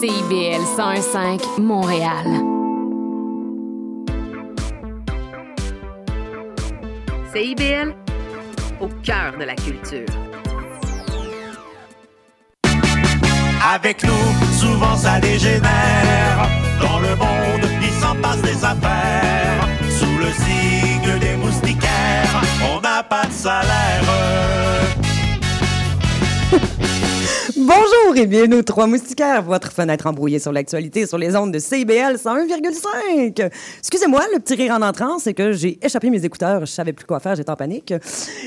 CIBL 101.5 Montréal. CIBL, au cœur de la culture. Avec nous, souvent ça dégénère. Dans le monde, il s'en passe des affaires. Sous le signe des moustiquaires, on n'a pas de salaire. Bonjour et bienvenue aux Trois Moustiquaires, votre fenêtre embrouillée sur l'actualité sur les ondes de CIBL 101,5. Excusez-moi, le petit rire en entrant, c'est que j'ai échappé mes écouteurs, je savais plus quoi faire, j'étais en panique.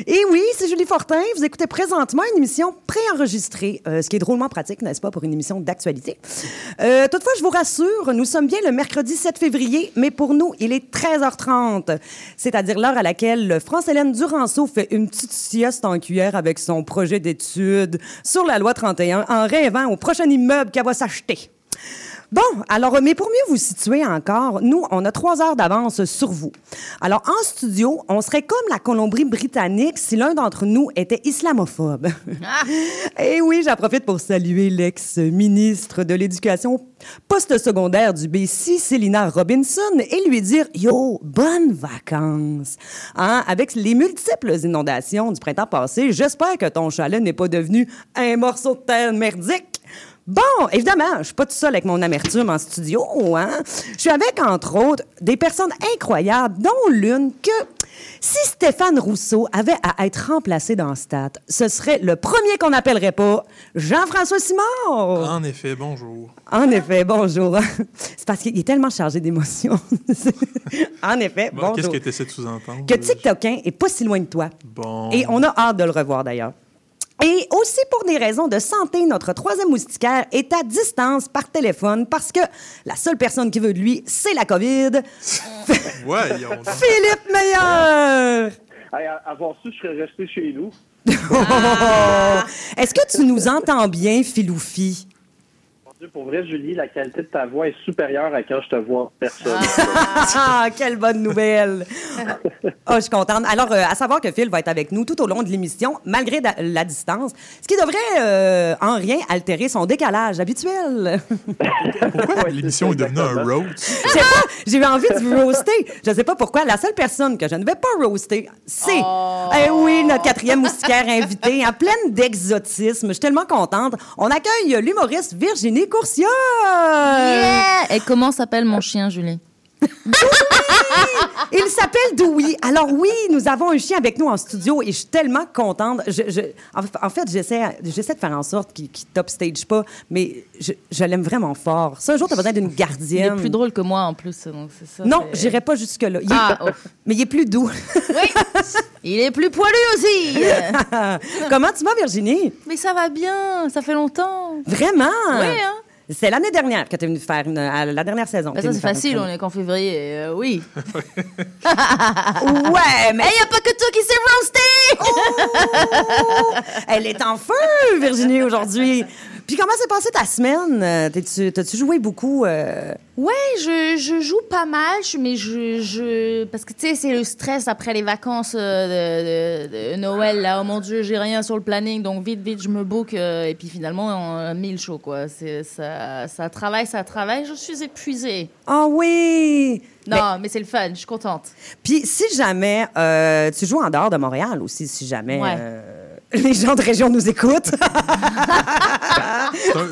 Et oui, c'est Julie Fortin, vous écoutez présentement une émission préenregistrée, euh, ce qui est drôlement pratique, n'est-ce pas, pour une émission d'actualité. Euh, toutefois, je vous rassure, nous sommes bien le mercredi 7 février, mais pour nous, il est 13h30, c'est-à-dire l'heure à laquelle France-Hélène Duranceau fait une petite sieste en cuillère avec son projet d'études sur la loi 31 en rêvant au prochain immeuble qu'elle va s'acheter. Bon, alors, mais pour mieux vous situer encore, nous, on a trois heures d'avance sur vous. Alors, en studio, on serait comme la Colombie-Britannique si l'un d'entre nous était islamophobe. Et oui, j'en profite pour saluer l'ex-ministre de l'Éducation post-secondaire du BC, Célina Robinson, et lui dire Yo, bonnes vacances. Hein? Avec les multiples inondations du printemps passé, j'espère que ton chalet n'est pas devenu un morceau de terre merdique. Bon, évidemment, je suis pas tout seul avec mon amertume en studio, hein. Je suis avec, entre autres, des personnes incroyables, dont l'une que, si Stéphane Rousseau avait à être remplacé dans Stat, ce serait le premier qu'on n'appellerait pas Jean-François Simard. En effet, bonjour. En effet, bonjour. C'est parce qu'il est tellement chargé d'émotions. en effet, Bon, bonjour. Qu'est-ce que tu essaies de sous-entendre? Que TikTokin est pas si loin de toi. Bon. Et on a hâte de le revoir d'ailleurs. Et aussi pour des raisons de santé, notre troisième moustiquaire est à distance par téléphone parce que la seule personne qui veut de lui, c'est la COVID. Voyons donc. Philippe Meilleur! Hey, avoir su, je serais resté chez nous. Est-ce que tu nous entends bien, Philoufi? Pour vrai, Julie, la qualité de ta voix est supérieure à quand je te vois en personne. Ah, quelle bonne nouvelle! Ah, je suis contente. Alors, euh, à savoir que Phil va être avec nous tout au long de l'émission, malgré da- la distance, ce qui devrait euh, en rien altérer son décalage habituel. Pourquoi l'émission est devenue un road? Je sais pas, j'ai eu envie de vous roaster. Je sais pas pourquoi. La seule personne que je ne vais pas roaster, c'est, eh oui, notre quatrième moustiquaire invité, en pleine d'exotisme. Je suis tellement contente. On accueille l'humoriste Virginie Et comment s'appelle mon chien, Julie? Il s'appelle Dewey. Alors oui, nous avons un chien avec nous en studio et je suis tellement contente. Je, je- en, en fait, j'essaie, j'essaie de faire en sorte qu'il ne top stage pas, mais je, je l'aime vraiment fort. Si un jour tu as besoin d'une Il est gardienne... plus drôle que moi, en plus. Donc c'est ça, Non, j'irai pas jusque-là. Il est- Ah, oh. Mais il est plus doux. Oui! Il est plus poilu aussi! Comment tu vas, Virginie? Mais ça va bien, ça fait longtemps. Vraiment? Oui, hein? C'est l'année dernière que tu es venu faire une, à la dernière saison. Ben, ça, c'est facile, on est qu'en février, euh, oui. Ouais, mais Et y a pas que toi qui s'est roasté! elle est en feu, Virginie, aujourd'hui. Puis comment s'est passée ta semaine? Euh, T'as-tu joué beaucoup? euh? Ouais, je, je joue pas mal, mais je, je... Parce que, tu sais, c'est le stress après les vacances euh, de, de- de Noël, là. Oh mon Dieu, j'ai rien sur le planning, donc vite, vite, je me book. euh, et puis finalement, on a mis le show, quoi. C'est- Ça, ça travaille, ça travaille. Je suis épuisée. Ah oui! Non, mais c'est le fun, je suis contente. Puis si jamais tu joues en dehors de Montréal aussi, si jamais Ouais. Les gens de région nous écoutent.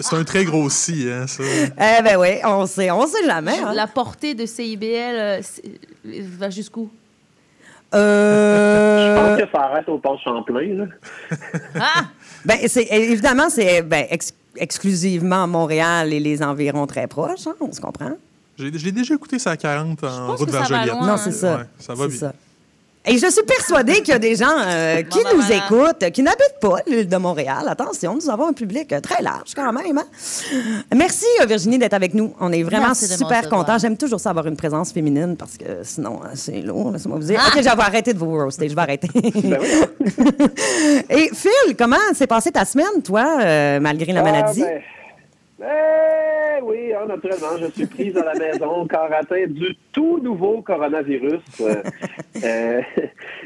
C'est un, très gros si, hein, ça. eh ben oui, on sait, on sait jamais. hein. La portée de CIBL euh, va jusqu'où? Je Euh, pense que ça arrête au pont Champlain. Là. Ah! ben, c'est évidemment c'est ben, ex- exclusivement Montréal et les environs très proches, hein, on se comprend. J'ai- Je l'ai déjà écouté ça à 40 en pense route que vers ça va Joliette. loin, non, c'est ça. Ouais, ça va bien. ça. Et je suis persuadée qu'il y a des gens euh, qui ben nous voilà. écoutent, qui n'habitent pas l'île de Montréal. Attention, nous avons un public euh, très large quand même. hein. Merci euh, Virginie d'être avec nous. On est vraiment Merci super contents. J'aime toujours ça avoir une présence féminine parce que sinon, c'est lourd. Laissez-moi vous dire. Ah! OK, je vais arrêter de vous roaster. Je vais arrêter. Ben oui. Et Phil, comment s'est passée ta semaine, toi, euh, malgré la maladie? Ah, ben, eh oui, hein, naturellement, je suis prise à la maison, corps atteint du tout nouveau coronavirus. Euh, euh,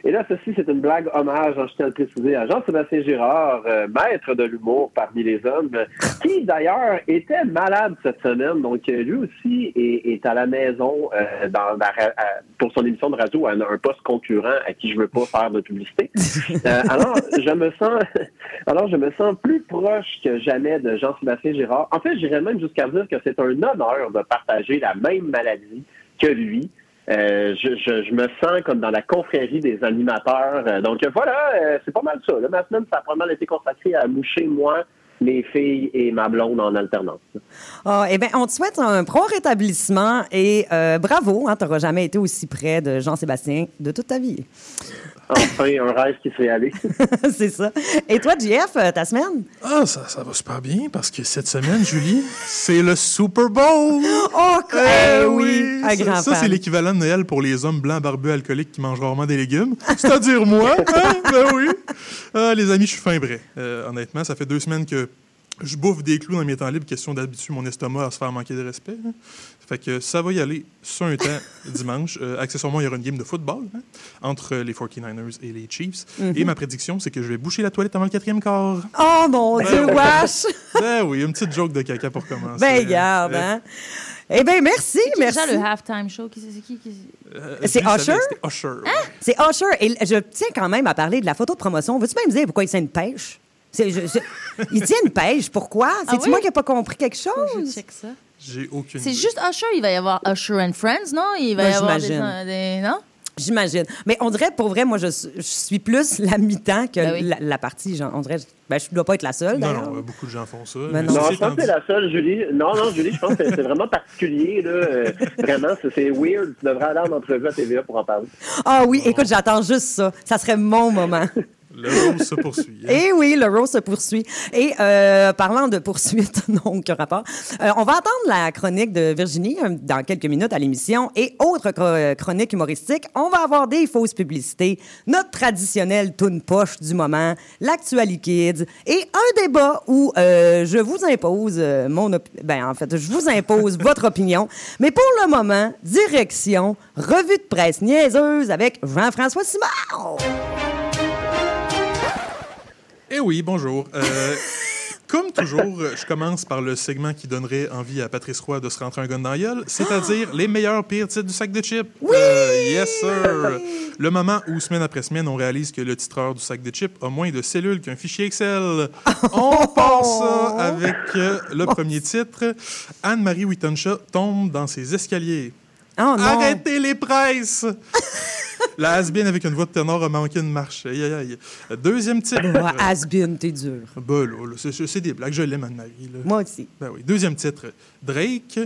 et là, ceci, c'est une blague hommage, hein, je tiens à le préciser, à Jean-Sébastien Girard, euh, maître de l'humour parmi les hommes, qui d'ailleurs était malade cette semaine. Donc, lui aussi est, est à la maison euh, dans, la ra- à- pour son émission de radio, à un, un poste concurrent à qui je veux pas faire de publicité. Euh, alors, je me sens, alors je me sens plus proche que jamais de Jean-Sébastien Girard. En fait, j'irais même jusqu'à dire que c'est un honneur de partager la même maladie que lui. Euh, je, me sens comme dans la confrérie des animateurs. Euh, donc voilà, euh, c'est pas mal ça. Là, ma semaine, ça a pas mal été consacré à moucher moi, mes filles et ma blonde en alternance. Ah, eh bien, on te souhaite un prompt rétablissement et bravo, hein, tu n'auras jamais été aussi près de Jean-Sébastien de toute ta vie. Enfin, un rêve qui se réalise. c'est ça. Et toi, JF, euh, ta semaine? Ah, ça, ça va super bien parce que cette semaine, Julie, c'est le Super Bowl! Oh, Eh oui! Un Ça, grand ça, fan. c'est l'équivalent de Noël pour les hommes blancs barbus alcooliques qui mangent rarement des légumes. C'est-à-dire moi. hein? Ben oui. Ah, les amis, je suis fin vrai. Euh, honnêtement, ça fait deux semaines que je bouffe des clous dans mes temps libres, question d'habituer mon estomac à se faire manquer de respect. hein. Fait que ça va y aller sur un temps dimanche. Euh, accessoirement, il y aura une game de football hein, entre les 49ers et les Chiefs. Mhm. Et ma prédiction, c'est que je vais boucher la toilette avant le quatrième quart. Oh, mon Dieu, Ben, wesh! Ben oui, une petite joke de caca pour commencer. Ben, garde, Euh, hein? Eh bien, merci, C'est merci. déjà le halftime show. Qui c'est c'est qui? qui- euh, C'est ça Usher? C'était Usher. C'est Usher. Et je tiens quand même à parler de la photo de promotion. Veux-tu même me dire pourquoi il tient une pêche? C'est- je- je- il tient une pêche. Pourquoi? C'est-tu oui? moi qui n'ai pas compris quelque que je chose? check ça. J'ai aucune C'est idée. juste Usher. Il va y avoir Usher and Friends, non? Il va Ben, y avoir des, j'imagine. des- Non? J'imagine. Mais on dirait, pour vrai, moi, je, je suis plus la mi-temps que Ben oui. la, la partie. Genre, on dirait, ben, je ne dois pas être la seule, Non, euh, beaucoup de gens font ça. Ben non. Non, je pense que c'est la seule, Julie. Non, non, Julie, je pense que c'est vraiment particulier. Là. Euh, vraiment, c'est- c'est weird. Tu devrais aller en entrevue à TVA pour en parler. Ah oui, écoute, j'attends juste ça. Ça serait mon moment. Le rose se poursuit. hein. Et oui, le rose se poursuit. Et euh, parlant de poursuite, non, aucun rapport, euh, on va attendre la chronique de Virginie euh, dans quelques minutes à l'émission. Et autre chro- chronique humoristique, on va avoir des fausses publicités, notre traditionnel tune poche du moment, l'actualité kids et un débat où euh, je vous impose euh, mon ben en fait, je vous impose votre opinion. Mais pour le moment, direction revue de presse niaiseuse avec Jean-François Simard. Oui, bonjour. Euh, comme toujours, euh, je commence par le segment qui donnerait envie à Patrice Roy de se rentrer un gun dans la gueule, c'est-à-dire les meilleurs pires titres du sac de chips. Oui! yes, sir! Le moment où, semaine après semaine, on réalise que le titreur du sac de chips a moins de cellules qu'un fichier Excel. On passe ça avec euh, le premier titre. Anne-Marie Wittenshaw tombe dans ses escaliers. Oh non! Arrêtez les presses! La has avec une voix de ténor a manqué une marche. Aïe, aïe, aïe. Deuxième titre. Has-been, t'es dur. Ben là, là, c'est- des blagues. Je l'aime, Anne-Marie. Moi aussi. Ben oui. Deuxième titre. Drake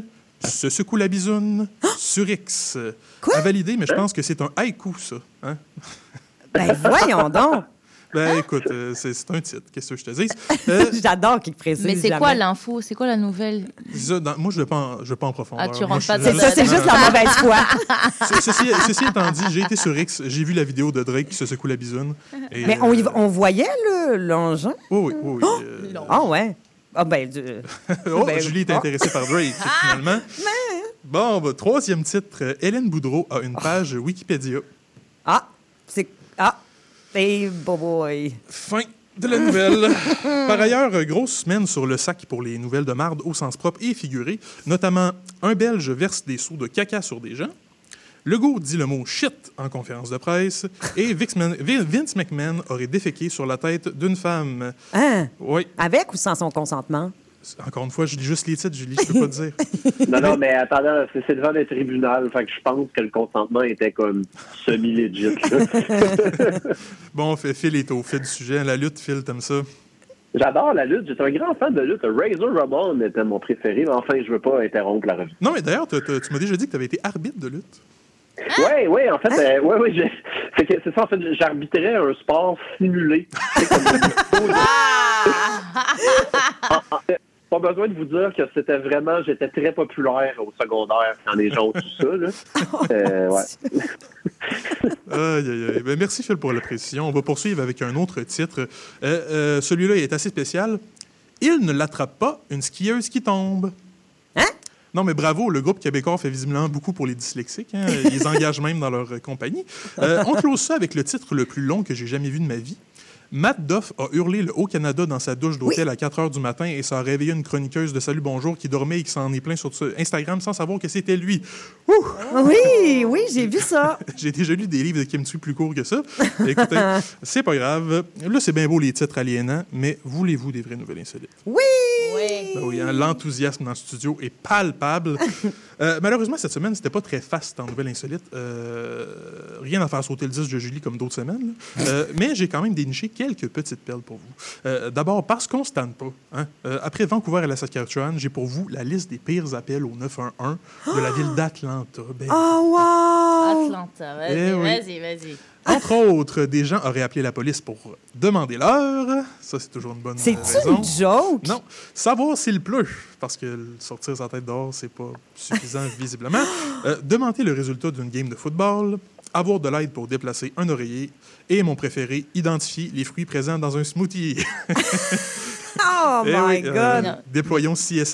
se secoue la bisoune sur X. Quoi? À valider, mais je pense que c'est un haïku, ça. Hein? Ben voyons donc! Ben écoute, euh, c'est c'est un titre. Qu'est-ce que je te dis? Euh, J'adore qu'il précise Mais c'est jamais. quoi l'info? C'est quoi la nouvelle? ça, dans- moi, je ne vais, pas en- je vais pas en profondeur. Ah, tu Moi, rentres je- pas C'est ça, c'est juste la mauvaise foi. Ce- Ceci, ceci étant dit, j'ai été sur X, j'ai vu la vidéo de Drake qui se secoue la bisoune. et, Mais on, y- euh, on voyait le- l'engin? Oui, oui, oui. oui, euh, Ah ouais. Ah ben, de- oh, Ben, Julie est ah. intéressée par Drake, finalement. Bon, bah, troisième titre. euh, Hélène Boudreau a une page Wikipédia. ah, c'est... Ah, hey boy. Fin de la nouvelle. Par ailleurs, grosse semaine sur le sac pour les nouvelles de marde au sens propre et figuré. Notamment, un Belge verse des seaux de caca sur des gens. Legault dit le mot shit en conférence de presse. Et Vince McMahon aurait déféqué sur la tête d'une femme. Hein? Oui, Avec ou sans son consentement? Encore une fois, je lis juste les titres, Julie, je peux pas te dire. Non, non, mais attends, c'est devant le tribunal. Fait que je pense que le consentement était comme semi-legit. Bon, fait, Phil est au fait du sujet. La lutte, Phil, t'aimes ça? J'adore la lutte. J'étais un grand fan de lutte. Razor Ramon était mon préféré. Mais enfin, je veux pas interrompre la revue. Non, mais d'ailleurs, tu m'as déjà dit que tu avais été arbitre de lutte. Oui, oui, en fait, euh, ouais, ouais, c'est que- c'est ça, en fait, j'arbitrais un sport simulé. Comme- En- en fait, Pas besoin de vous dire que c'était vraiment, j'étais très populaire au secondaire quand les gens ont tout ça. Là. Euh, ouais. Aïe, aïe, aïe. Ben, merci, Phil, pour la précision. On va poursuivre avec un autre titre. Euh, euh, Celui-là est assez spécial. Il ne l'attrape pas, une skieuse qui tombe. Hein? Non, mais bravo, le groupe québécois fait visiblement beaucoup pour les dyslexiques. hein. Ils les engagent même dans leur compagnie. Euh, on close ça avec le titre le plus long que j'ai jamais vu de ma vie. Matt Doff a hurlé le Haut-Canada dans sa douche d'hôtel à 4 heures du matin et ça a réveillé une chroniqueuse de Salut Bonjour qui dormait et qui s'en est plein sur Instagram sans savoir que c'était lui. Ouh! Oui, oui, j'ai vu ça. J'ai déjà lu des livres de Kim Tsu plus courts que ça. Écoutez, c'est pas grave. Là, c'est bien beau les titres aliénants, mais voulez-vous des vraies nouvelles insolites? Oui! Oui. Ben oui, hein, l'enthousiasme dans le studio est palpable. Euh, malheureusement, cette semaine, c'était pas très faste en nouvelles insolites. Euh, rien à faire sauter le disque de Julie comme d'autres semaines. Euh, mais j'ai quand même déniché quelques petites perles pour vous. Euh, D'abord, parce qu'on se tente pas. hein. Euh, après Vancouver et la Saskatchewan, j'ai pour vous la liste des pires appels au 911 de la ville d'Atlanta. Ben, Oh, wow! Atlanta, vas-y, Eh oui. vas-y, vas-y. Entre autres, des gens auraient appelé la police pour demander l'heure. Ça, c'est toujours une bonne C'est-tu raison. une joke? Non. Savoir s'il pleut, parce que sortir sa tête dehors, c'est pas suffisant, visiblement. Euh, demander le résultat d'une game de football. Avoir de l'aide pour déplacer un oreiller. Et mon préféré, identifier les fruits présents dans un smoothie. Oh Eh my oui, euh, God! déployons CSI.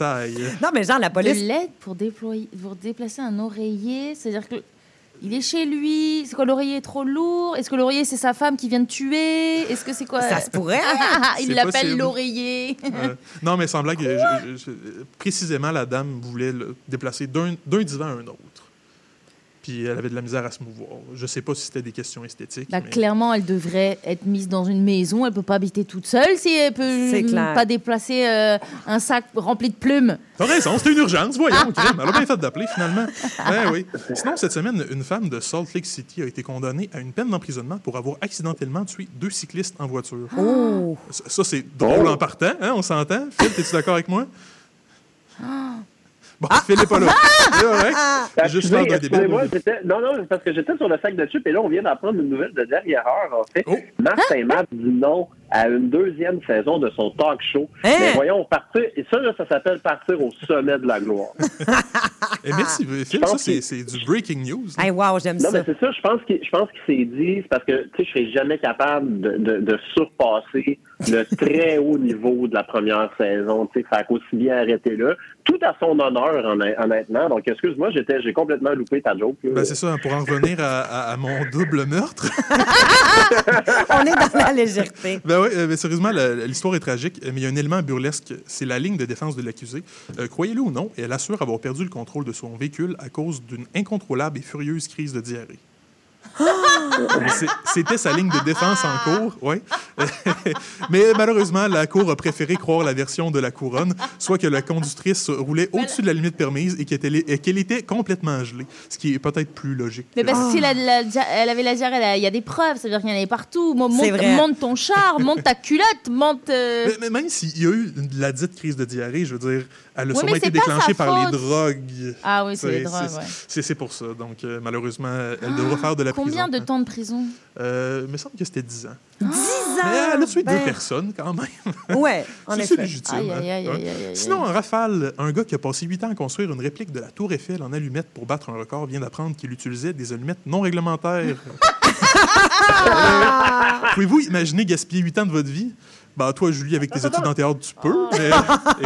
Non, mais genre, la De police... l'aide pour, déployer, pour déplacer un oreiller, c'est-à-dire que il est chez lui. C'est quoi l'oreiller est trop lourd? Est-ce que l'oreiller c'est sa femme qui vient de tuer? Est-ce que c'est quoi? Ça se pourrait. Il C'est l'appelle l'oreiller. Euh, non, mais il semblait que je- je- précisément la dame voulait le déplacer d'un d'un divan à un autre. Puis elle avait de la misère à se mouvoir. Je sais pas si c'était des questions esthétiques. Bah, mais- clairement, elle devrait être mise dans une maison. Elle peut pas habiter toute seule si elle peut pas déplacer euh, un sac rempli de plumes. T'as raison, c'était une urgence, voyons, crime. Elle a bien fait d'appeler, finalement. Ben oui. Sinon, cette semaine, une femme de Salt Lake City a été condamnée à une peine d'emprisonnement pour avoir accidentellement tué deux cyclistes en voiture. Oh! Ça, c'est drôle en partant, hein, on s'entend? Phil, es-tu d'accord avec moi? Bon, Phil n'est pas là. C'est correct. Juste excusez-moi, j'étais- Non, non, parce que j'étais sur le sac de chips et là, on vient d'apprendre une nouvelle de dernière heure, en fait. Oh. Marc Saint-Matt dit non à une deuxième saison de son talk show. Hein? Mais voyons, partir, et ça, là, ça s'appelle partir au sommet de la gloire. Eh, merci, Phil. Je Ça, pense c'est que- c'est du breaking news. Hey, wow, j'aime Non, ça. mais c'est ça, je pense qu'il je pense qu'il s'est dit, c'est parce que, tu sais, je serais jamais capable de, de, de surpasser le très haut niveau de la première saison, tu sais, fait qu'aussi bien arrêter là. Tout à son honneur, honnêt- honnêtement. Donc, excuse-moi, j'étais, j'ai complètement loupé ta joke. là. Ben, c'est ça, pour en revenir à, à- à mon double meurtre. On est dans la légèreté. Ben oui, euh, mais sérieusement, l'histoire est tragique, euh, mais il y a un élément burlesque. C'est la ligne de défense de l'accusé. Euh, Croyez-le ou non, elle assure avoir perdu le contrôle de son véhicule à cause d'une incontrôlable et furieuse crise de diarrhée. C'était sa ligne de défense en cours, oui. Mais malheureusement, la Cour a préféré croire la version de la couronne, soit que la conductrice roulait au-dessus de la limite permise et qu'elle était, et qu'elle était complètement gelée, ce qui est peut-être plus logique. Mais parce que Ah. si la- la dia- elle avait la diarrhée, il y a des preuves, ça veut dire qu'il y en avait partout. Monte, ton char, monte ta culotte, monte. euh, Mais, mais même s'il y a eu la dite crise de diarrhée, je veux dire, elle a Oui, sûrement mais été c'est pas sa déclenchée par les drogues. Ah oui, c'est les drogues, c'est- ouais. Pour ça. Donc, euh, malheureusement, elle devra faire de la Combien prison. de temps de prison? Euh, il me semble que c'était 10 ans. 10 Mais ans! elle a tué Ben, deux personnes, quand même. Ouais, en C'est- c'est effet. légitime. Aïe, hein. aïe, aïe. Sinon, en rafale, un gars qui a passé 8 ans à construire une réplique de la Tour Eiffel en allumettes pour battre un record vient d'apprendre qu'il utilisait des allumettes non réglementaires. Euh, Pouvez-vous imaginer gaspiller 8 ans de votre vie? Bah, toi, Julie, avec tes études en théâtre, tu peux, mais.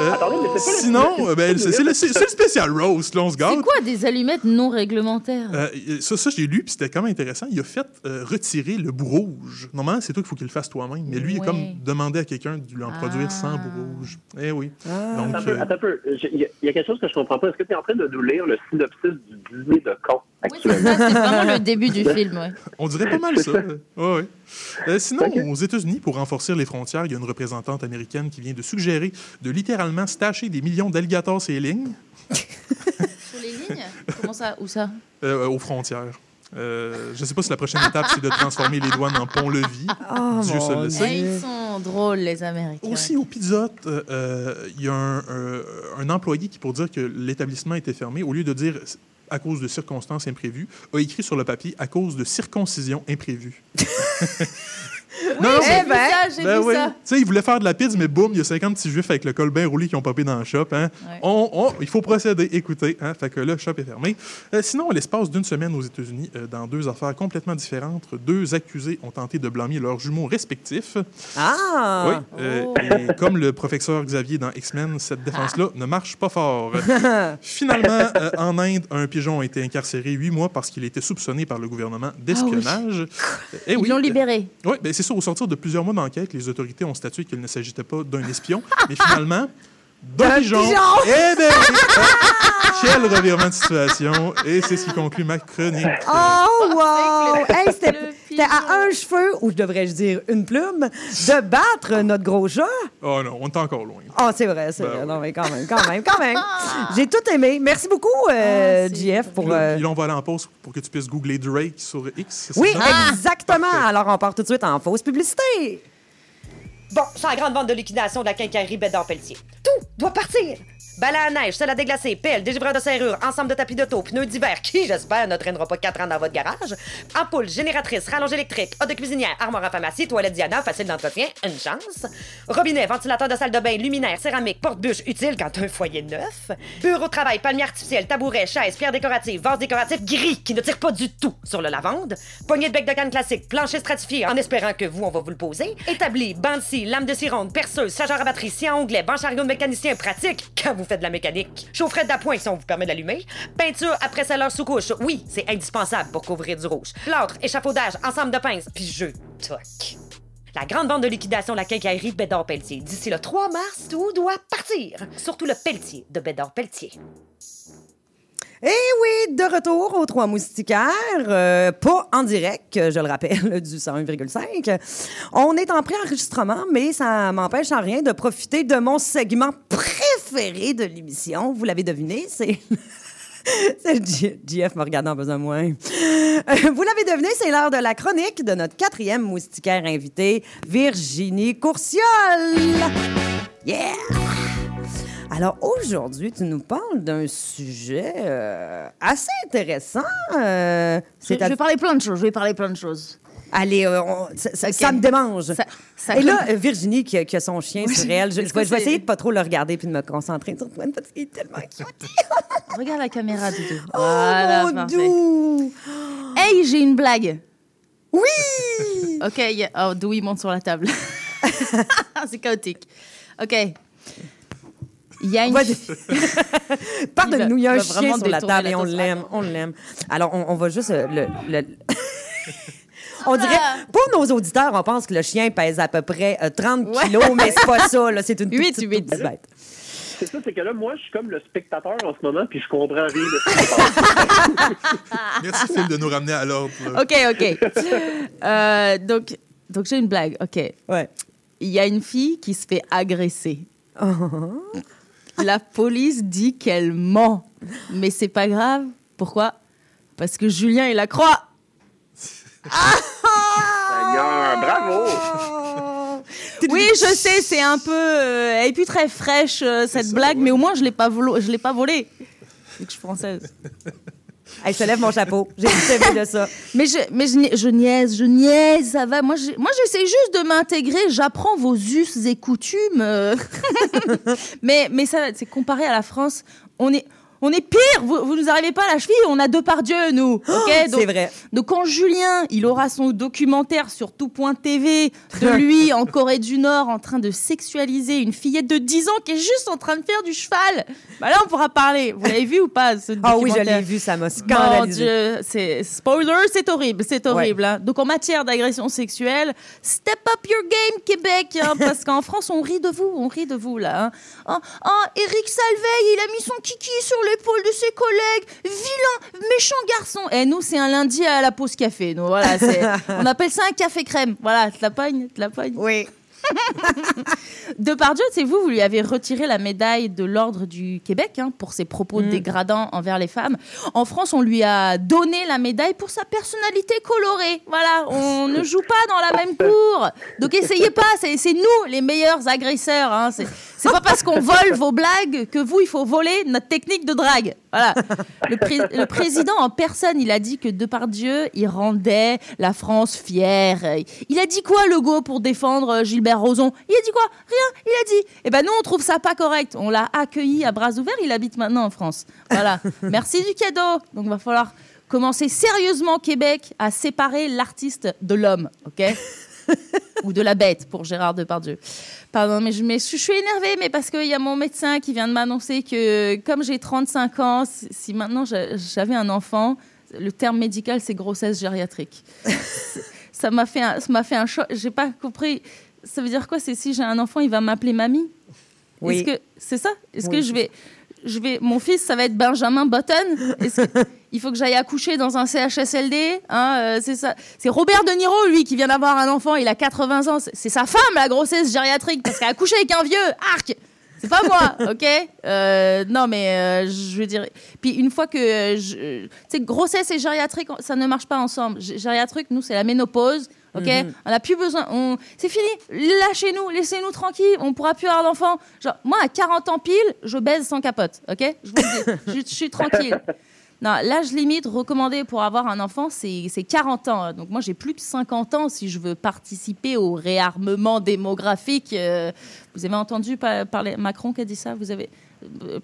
euh, Attendez, mais le- sinon, euh, ben, c'est le, spécial roast, là, on se gâte. C'est quoi des allumettes non réglementaires? Euh, ça, ça j'ai lu, puis c'était quand même intéressant. Il a fait euh, retirer le bout rouge. Normalement, c'est toi qu'il faut qu'il le fasse toi-même. Mais lui, il a comme demandé à quelqu'un de lui en produire Ah. sans bout rouge. Eh oui. Ah. Donc, Attends un peu, euh, attends un peu. J'ai- Il y, a- il y a quelque chose que je comprends pas. Est-ce que tu es en train de nous lire le synopsis du dîner de con? Actuellement? ça, c'est vraiment le début du film. Ouais. on dirait pas mal ça. Ouais, ouais. Euh, sinon, aux États-Unis, pour renforcer les frontières, il y a une représentante américaine qui vient de suggérer de littéralement stacher des millions d'alligators sur les lignes Sur les lignes? Comment ça Où ça? Euh, aux frontières. Euh, je ne sais pas si la prochaine étape, c'est de transformer les douanes en pont-levis. Oh, Dieu seul mon le Dieu. sait. Ils sont drôles, les Américains. Aussi, au Pizza euh, il y a un, un employé qui, pour dire que l'établissement était fermé, au lieu de dire à cause de circonstances imprévues, a écrit sur le papier à cause de circoncision imprévue. Non, non, vu ben, ça, j'ai Ben oui. ça. Tu sais, il voulait faire de la pizza, mais boum, il y a 50 petits juifs avec le col bien roulé qui ont popé dans le shop. Hein. Ouais. On, on- il faut procéder, écoutez. Hein. Fait que le shop est fermé. Euh, sinon, à l'espace d'une semaine aux États-Unis, euh, dans deux affaires complètement différentes, deux accusés ont tenté de blâmer leurs jumeaux respectifs. Ah! Oui. euh, Oh. et comme le professeur Xavier dans X-Men, cette défense-là ne marche pas fort. Finalement, en Inde, un pigeon a été incarcéré huit mois parce qu'il était soupçonné par le gouvernement d'espionnage. Eh Ils oui, l'ont libéré. oui, ben c'est ça. Au sortir de plusieurs mois d'enquête, les autorités ont statué qu'il ne s'agissait pas d'un espion, mais finalement d'un pigeon. Eh ben oui! Quel revirement de situation! Et c'est ce qui conclut ma chronique. Oh, wow! Hey, c'était à pigeon. un cheveu, ou je devrais-je dire une plume, de battre notre gros chat. Oh non, on est encore loin. Oh, c'est vrai, c'est Ben vrai. oui. Non, mais quand même, quand même, quand même. J'ai tout aimé. Merci beaucoup, euh, Ah, JF, pour... Euh, puis là, on va aller en pause pour que tu puisses googler Drake sur X. Oui, ça? exactement. Parfait. Alors, on part tout de suite en fausse publicité. Bon, c'est la grande vente de liquidation de la quincaillerie Bédard Pelletier. Tout doit partir. Balai à neige, sel à déglacer, pelle, dégivreur de serrure, ensemble de tapis d'auto, pneus d'hiver, qui, j'espère, ne traînera pas 4 ans dans votre garage, ampoule, génératrice, rallonge électrique, eau de cuisinière, armoire à pharmacie, toilette Diana, facile d'entretien, une chance, robinet, ventilateur de salle de bain, luminaire, céramique, porte-bûche, utile quand un foyer neuf, bureau de travail, palmier artificiel, tabouret, chaise, pierre décorative, vase décoratif gris qui ne tire pas du tout sur le lavande, poignée de bec de canne classique, plancher stratifié en espérant que vous, on va vous le poser, établi, bande lame de scie perceuse, chargeur à batterie, scie à onglet, banc chariot de mécanicien pratique quand faites de la mécanique, chaufferette d'appoint si on vous permet d'allumer, peinture après selleur sous couche, oui, c'est indispensable pour couvrir du rouge, plâtre, échafaudage, ensemble de pinces, puis jeu, toc. La grande vente de liquidation de la quincaillerie Bédard Pelletier. D'ici le 3 mars, tout doit partir. Surtout le Pelletier de Bédard Pelletier. Et oui, de retour aux Trois Moustiquaires, euh, pas en direct, je le rappelle, du 101,5. On est en préenregistrement, mais ça m'empêche en rien de profiter de mon segment préféré de l'émission. Vous l'avez deviné, c'est... C'est JF me regardant en besoin moins. Euh, Vous l'avez deviné, c'est l'heure de la chronique de notre quatrième moustiquaire invité, Virginie Courciol. Yeah! Alors aujourd'hui, tu nous parles d'un sujet euh, assez intéressant. euh, Je, vais parler plein de choses. Je vais parler plein de choses. Allez, euh, on- ça, ça- Ok. ça me démange. Ça- Et là, Virginie, qui a, qui a son chien Oui, sur elle, je, vais, je essayer de pas trop le regarder puis de me concentrer sur toi parce qu'il est tellement cute. Regarde la caméra, Doudou. Oh, Voilà, mon parfait. doux! Hey, j'ai une blague. Oui! Ok, il oh, Doui monte sur la table. C'est chaotique. Ok. Il y a une. Pardonne-nous, il y a un chien vraiment sur la table et on l'aime, on l'aime. Alors, on, on va juste euh, le... le- On dirait, Ah. pour nos auditeurs, on pense que le chien pèse à peu près euh, 30 Ouais. kilos, mais c'est pas ça, là, c'est une toute Huit, petite, huit. toute petite bête. C'est ça, c'est que là, moi, je suis comme le spectateur en ce moment, puis je comprends rien de ce qui se passe. Merci, Phil, de nous ramener à l'ordre. Ok, ok. Euh, donc, donc j'ai une blague. Ok. Ouais. Il y a une fille qui se fait agresser. Uh-huh. La police dit qu'elle ment, mais c'est pas grave. Pourquoi? Parce que Julien il la croit. Seigneur, bravo! Oui, je sais, c'est un peu, euh, elle est plus très fraîche euh, cette blague, mais au moins je l'ai pas volé. Je l'ai pas volée. C'est que je suis française. Hey, je lève mon chapeau. J'ai dit de ça. Mais je, mais je, je niaise, je niaise, ça va. Moi, j'essaie juste de m'intégrer. J'apprends vos us et coutumes. mais, mais ça, c'est comparé à la France, on est, on est pire. Vous, vous nous arrivez pas à la cheville. On a deux par Dieu, nous. Ok. Donc, C'est vrai. donc quand Julien, il aura son documentaire sur tout.tv de lui en Corée du Nord en train de sexualiser une fillette de 10 ans qui est juste en train de faire du cheval, bah là on pourra parler. Vous l'avez vu ou pas ce Ah oui, je l'ai vu, ça m'a Mon scandalisé. Dieu, c'est spoiler, c'est horrible, c'est horrible. hein. Donc en matière d'agression sexuelle, step up your game Québec, hein, parce qu'en France on rit de vous, on rit de vous là. hein. Oh, oh, Eric Salveille, il a mis son kiki sur l'épaule de ses collègues, vilain, méchant garçon. Et nous c'est un lundi à la pause café, nous voilà, on appelle ça un café crème. Voilà, te la pogne, te la pogne. Oui. Depardieu, c'est vous, vous lui avez retiré la médaille de l'ordre du Québec hein, pour ses propos dégradants envers les femmes. En France, on lui a donné la médaille pour sa personnalité colorée. Voilà, on ne joue pas dans la même cour. Donc essayez pas, c'est nous les meilleurs agresseurs. hein. C'est- pas parce qu'on vole vos blagues que vous, il faut voler notre technique de drague. Voilà. Le, pré- le président en personne, il a dit que Depardieu, il rendait la France fière. Il a dit quoi, Legault, pour défendre euh, Il a dit quoi? Rien. Il a dit. Eh ben, nous, on trouve ça pas correct. On l'a accueilli à bras ouverts. Il habite maintenant en France. Voilà. Merci du cadeau. Donc, va falloir commencer sérieusement, Québec, à séparer l'artiste de l'homme. OK? Ou de la bête pour Gérard Depardieu. Pardon, mais je, mais je suis énervée, mais parce qu'il y a mon médecin qui vient de m'annoncer que comme j'ai 35 ans, si, si maintenant j'a- j'avais un enfant, le terme médical c'est grossesse gériatrique. ça m'a fait un, ça m'a fait un choc. J'ai pas compris. Ça veut dire quoi C'est si j'ai un enfant, il va m'appeler mamie? Oui. Est-ce que c'est ça? Est-ce Oui, que je vais, je vais, mon fils, ça va être Benjamin Button? Est-ce que- Il faut que j'aille accoucher dans un CHSLD hein, euh, C'est ça. C'est Robert De Niro, lui, qui vient d'avoir un enfant. Il a 80 ans. C'est- sa femme, la grossesse gériatrique, parce qu'elle a accouché avec un vieux. Arc c'est pas moi, ok? Euh, Non, mais euh, je veux dire. Puis une fois que. euh, je- Tu sais, grossesse et gériatrique, ça ne marche pas ensemble. Gériatrique, nous, c'est la ménopause, ok On n'a plus besoin. On... C'est fini. Lâchez-nous, laissez-nous tranquilles. On pourra plus avoir d'enfants. Genre, moi, à 40 ans pile, je baise sans capote, ok Je vous le dis. je, je suis tranquille. Non, l'âge limite recommandé pour avoir un enfant, c'est c'est 40 ans. Donc moi, j'ai plus que 50 ans si je veux participer au réarmement démographique. Euh, vous avez entendu pa- parler Macron qui a dit ça? Vous avez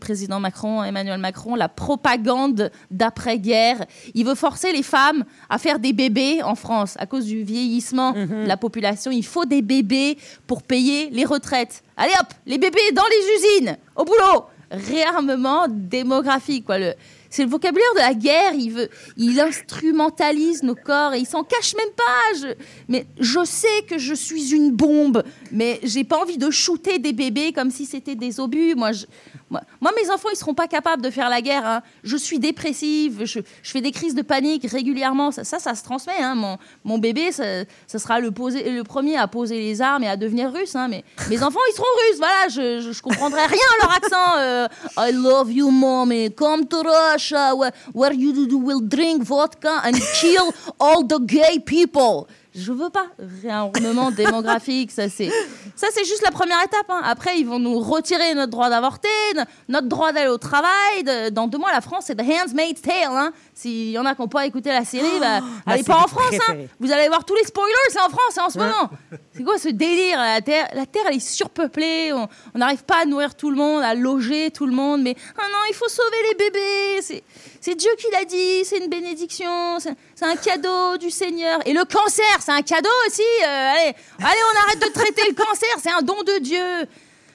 président Macron, Emmanuel Macron, la propagande d'après-guerre. Il veut forcer les femmes à faire des bébés en France à cause du vieillissement de la population. Il faut des bébés pour payer les retraites. Allez hop, les bébés dans les usines, au boulot. Réarmement démographique, quoi. Le, c'est le vocabulaire de la guerre. Il veut, il instrumentalise nos corps et il s'en cache même pas. Je- mais je sais que je suis une bombe, mais j'ai pas envie de shooter des bébés comme si c'était des obus. Moi, je- moi, moi, mes enfants, ils seront pas capables de faire la guerre. hein. Je suis dépressive, je, je fais des crises de panique régulièrement. Ça, ça, ça se transmet. hein. Mon, mon bébé, ça, ça sera le, poser- le premier à poser les armes et à devenir russe. hein. Mais mes enfants, ils seront russes. Voilà, je, je, je comprendrai rien à leur accent. euh, I love you, mommy. Come to Russia, where, where you will drink vodka and kill all the gay people. Je veux pas réarmement démographique, ça c'est ça c'est juste la première étape. hein. Après ils vont nous retirer notre droit d'avorter, no- notre droit d'aller au travail. De- dans deux mois la France c'est The Handmaid's Tale. Hein. S'il y en a qui n'ont pas écouté la série, bah, ma allez pas série en France. Hein. Vous allez voir tous les spoilers, c'est en France, c'est en ce moment. C'est quoi ce délire? La Terre, la Terre elle est surpeuplée, on on n'arrive pas à nourrir tout le monde, à loger tout le monde, mais ah non, il faut sauver les bébés. C'est, c'est Dieu qui l'a dit, c'est une bénédiction, c'est, un cadeau du Seigneur. Et le cancer, c'est un cadeau aussi. euh, allez, allez, on arrête de traiter le cancer, c'est un don de Dieu.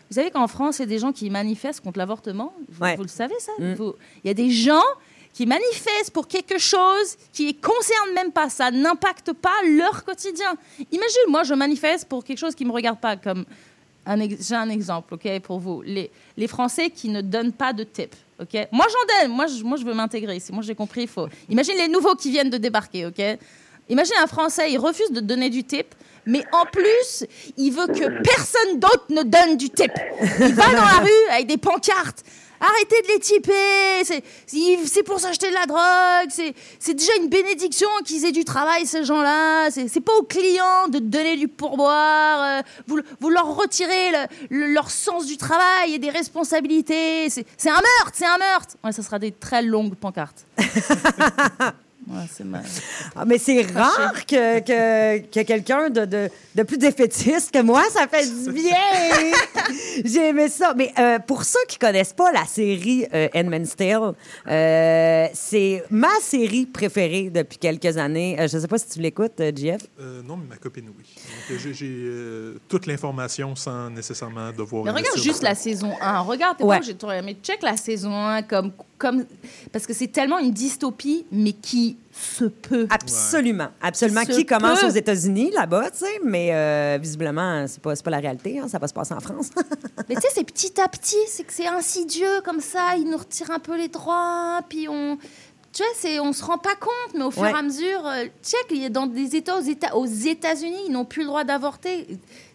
Vous savez qu'en France, il y a des gens qui manifestent contre l'avortement? Vous, Ouais. vous le savez, ça? Vous- Il y a des gens qui manifestent pour quelque chose qui ne concerne même pas ça, n'impacte pas leur quotidien. Imagine, moi, je manifeste pour quelque chose qui ne me regarde pas. Comme j'ai un exemple, ok, pour vous. Les, les Français qui ne donnent pas de tip, ok? Moi, j'en donne. Moi, je, moi, je veux m'intégrer. C'est moi, j'ai compris. Il faut. Imagine les nouveaux qui viennent de débarquer, ok? Imagine un Français, il refuse de donner du tip, mais en plus, il veut que personne d'autre ne donne du tip. Il va dans la rue avec des pancartes. Arrêtez de les tiper, c'est- pour s'acheter de la drogue, c'est déjà une bénédiction qu'ils aient du travail, ces gens-là. C'est pas aux clients de donner du pourboire, euh, vous, vous leur retirez le- le- leur sens du travail et des responsabilités. C'est un meurtre, c'est un meurtre. Ouais, ça sera des très longues pancartes. Ouais, c'est mal. Ah, mais c'est rare que, que, que quelqu'un de, de, de plus défaitiste que moi, ça fait du bien. J'ai aimé ça. Mais euh, pour ceux qui connaissent pas la série euh, Handmaid's Tale, euh, c'est ma série préférée depuis quelques années. Euh, je sais pas si tu l'écoutes, euh, JF. Euh, non, mais ma copine, oui. J'ai j'ai, euh, toute l'information sans nécessairement devoir. Mais regarde juste la saison 1. Regarde, t'es Ouais. pas obligé de te regarder, mais check la saison 1 comme, comme... Parce que c'est tellement une dystopie, mais qui se peut. Absolument. Absolument. Se Qui commence peut. aux États-Unis, là-bas, tu sais, mais euh, visiblement, c'est pas, c'est pas la réalité. hein, ça va se passer en France. Mais tu sais, c'est petit à petit, c'est que c'est insidieux comme ça, ils nous retirent un peu les droits, puis on... Tu vois, c'est, on se rend pas compte, mais au fur Ouais. et à mesure, euh, check, il y a dans des États aux, États, aux États-Unis, ils n'ont plus le droit d'avorter.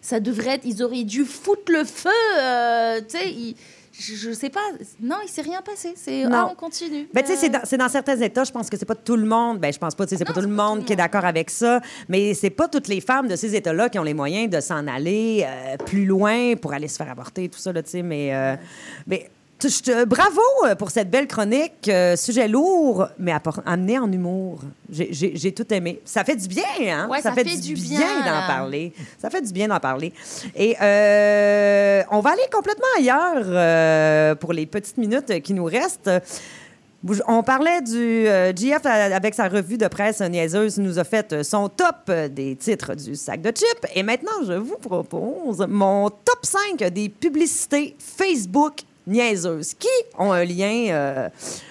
Ça devrait être, ils auraient dû foutre le feu, euh, tu sais, ils- je, sais pas. Non, il s'est rien passé. C'est ah, on continue. Ben, tu sais, Euh, c'est dans, c'est dans certains États, je pense que c'est pas tout le monde. Ben, je pense pas, tu sais, c'est pas Non, tout le pas monde qui est d'accord avec ça. Mais c'est pas toutes les femmes de ces États-là qui ont les moyens de s'en aller euh, plus loin pour aller se faire avorter, tout ça, là, tu sais. Mais, euh, mais bravo euh, pour cette belle chronique. euh, sujet lourd, mais amené en humour. J'ai- tout aimé. Ça fait du bien, hein? Ouais, ça fait du bien, d'en parler. Ça fait du bien d'en parler. Et euh, on va aller complètement ailleurs euh, pour les petites minutes qui nous restent. On parlait du GF avec sa revue de presse niaiseuse, nous a fait son top des titres du sac de chips. Et maintenant, je vous propose mon top 5 des publicités Facebook niaiseuses qui ont un lien, euh,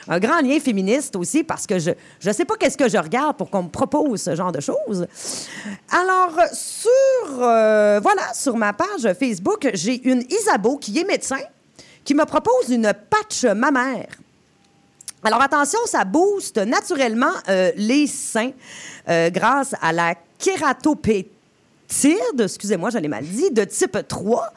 un grand lien féministe aussi, parce que je ne sais pas qu'est-ce que je regarde pour qu'on me propose ce genre de choses. Alors, sur, euh, sur ma page Facebook, j'ai une Isabeau qui est médecin qui me propose une patch mammaire. Alors attention, ça booste naturellement euh, les seins grâce à la kératopétide, excusez-moi, j'allais mal dit, de type 3.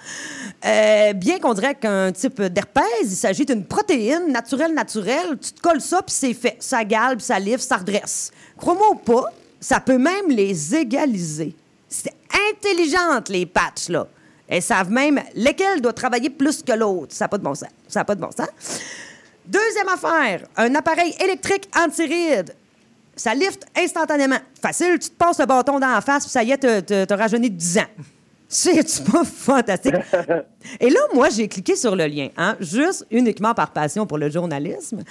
Euh, bien qu'on dirait qu'un type d'herpès, il s'agit d'une protéine naturelle, naturelle. Tu te colles ça, puis c'est fait. Ça puis ça livre, ça redresse. Crois-moi ou pas, ça peut même les égaliser. C'est intelligente, les patchs, là. Elles savent même lesquelles doivent travailler plus que l'autre. Ça n'a pas de bon sens. Ça n'a pas de bon sens. Deuxième affaire, un appareil électrique anti-ride. Ça lift instantanément. Facile, tu te passes le bâton dans la face, puis ça y est, t'as- rajeuni de 10 ans. C'est pas fantastique. Et là, moi, j'ai cliqué sur le lien, hein, juste uniquement par passion pour le journalisme.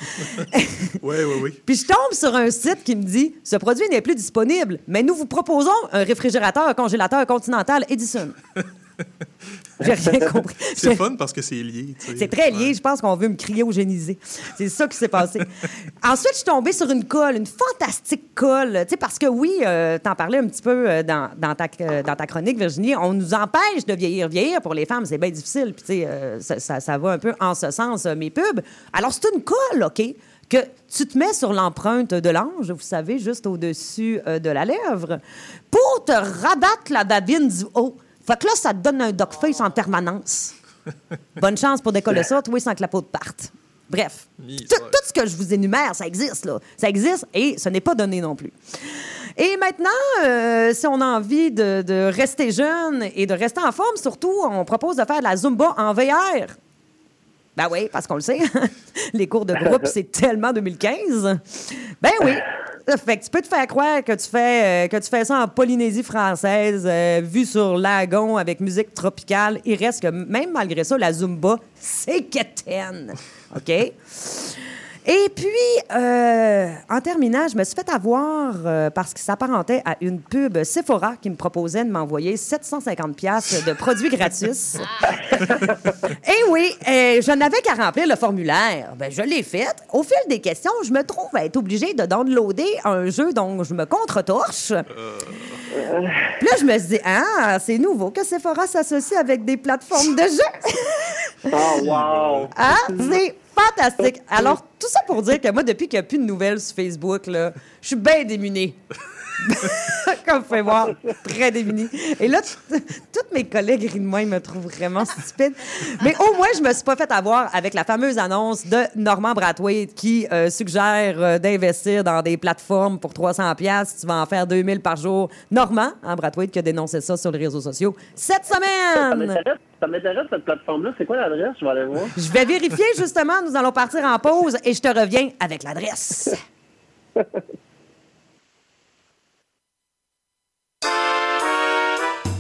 Oui, oui, oui. Puis je tombe sur un site qui me dit Ce produit n'est plus disponible, mais nous vous proposons un réfrigérateur congélateur Continental Edison. J'ai rien compris. C'est fun parce que c'est lié. tu sais. C'est très lié. Ouais. Je pense qu'on veut me crier ou géniser. C'est ça qui s'est passé. Ensuite, je suis tombée sur une colle, une fantastique colle. Tu sais, parce que oui, euh, t'en parlais un petit peu euh, dans, dans ta, euh, dans ta chronique, Virginie. On nous empêche de vieillir. Vieillir, pour les femmes, c'est bien difficile. Puis, tu sais, euh, ça, ça- ça va un peu en ce sens, mes pubs. Alors, c'est une colle, OK? Que tu te mets sur l'empreinte de l'ange, vous savez, juste au-dessus euh, de la lèvre, pour te rabattre la babine du haut. Fait que là, ça te donne un dog face en permanence. Bonne chance pour décoller ça, toi, sans que la peau te parte. Bref, tout, ce que je vous énumère, ça existe, là. Ça existe et ce n'est pas donné non plus. Et maintenant, euh, si on a envie de, de rester jeune et de rester en forme, surtout, on propose de faire de la Zumba en VR. Ben oui, parce qu'on le sait. Les cours de groupe, c'est tellement 2015. Ben oui. Fait que tu peux te faire croire que tu fais, euh, que tu fais ça en Polynésie française, euh, vu sur lagon avec musique tropicale. Il reste que même malgré ça, la Zumba, c'est quétaine. OK? Et puis, euh, en terminant, je me suis fait avoir euh, parce que ça s'apparentait à une pub Sephora qui me proposait de m'envoyer 750 pièces de produits gratuits. Et oui, euh, je n'avais qu'à remplir le formulaire. Ben, je l'ai fait. Au fil des questions, je me trouve à être obligée de downloader un jeu dont je me contre-torche. Puis là, je me suis dit, ah, c'est nouveau que Sephora s'associe avec des plateformes de jeux. Oh, wow! Ah, c'est fantastique. Alors, tout ça pour dire que moi, depuis qu'il n'y a plus de nouvelles sur Facebook, là, je suis bien démunie. Comme vous pouvez voir, très démunie. Et là, toutes mes collègues rient de moi, ils me trouvent vraiment stupide. Mais au moins, je me suis pas fait avoir avec la fameuse annonce de Normand Brathwaite qui euh, suggère euh, d'investir dans des plateformes pour 300 pièces. Tu vas en faire 2000 par jour. Normand, hein, Brathwaite, qui a dénoncé ça sur les réseaux sociaux cette semaine. ça m'intéresse, cette plateforme-là. C'est quoi l'adresse? Je vais aller voir. Je vais vérifier justement. Nous allons partir en pause et je te reviens avec l'adresse.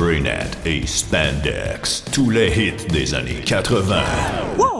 Spraynet et Spandex, tous les hits des années 80. Wow,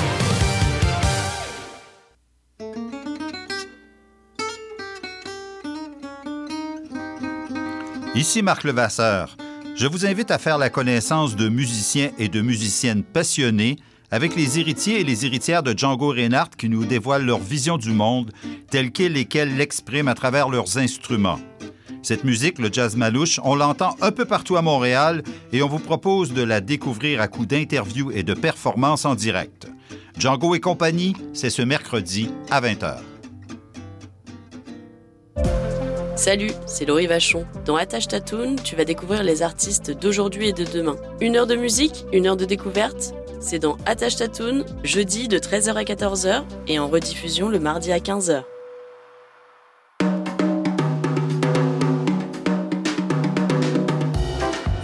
Ici Marc Levasseur. Je vous invite à faire la connaissance de musiciens et de musiciennes passionnés avec les héritiers et les héritières de Django Reinhardt qui nous dévoilent leur vision du monde telle qu'elle et qu'elle l'expriment à travers leurs instruments. Cette musique, le jazz malouche, on l'entend un peu partout à Montréal et on vous propose de la découvrir à coup d'interviews et de performances en direct. Django et compagnie, c'est ce mercredi à 20h. Salut, c'est Laurie Vachon. Dans Attache Tatoon, tu vas découvrir les artistes d'aujourd'hui et de demain. Une heure de musique, une heure de découverte. C'est dans Attache Tatoon, jeudi de 13h à 14h et en rediffusion le mardi à 15h.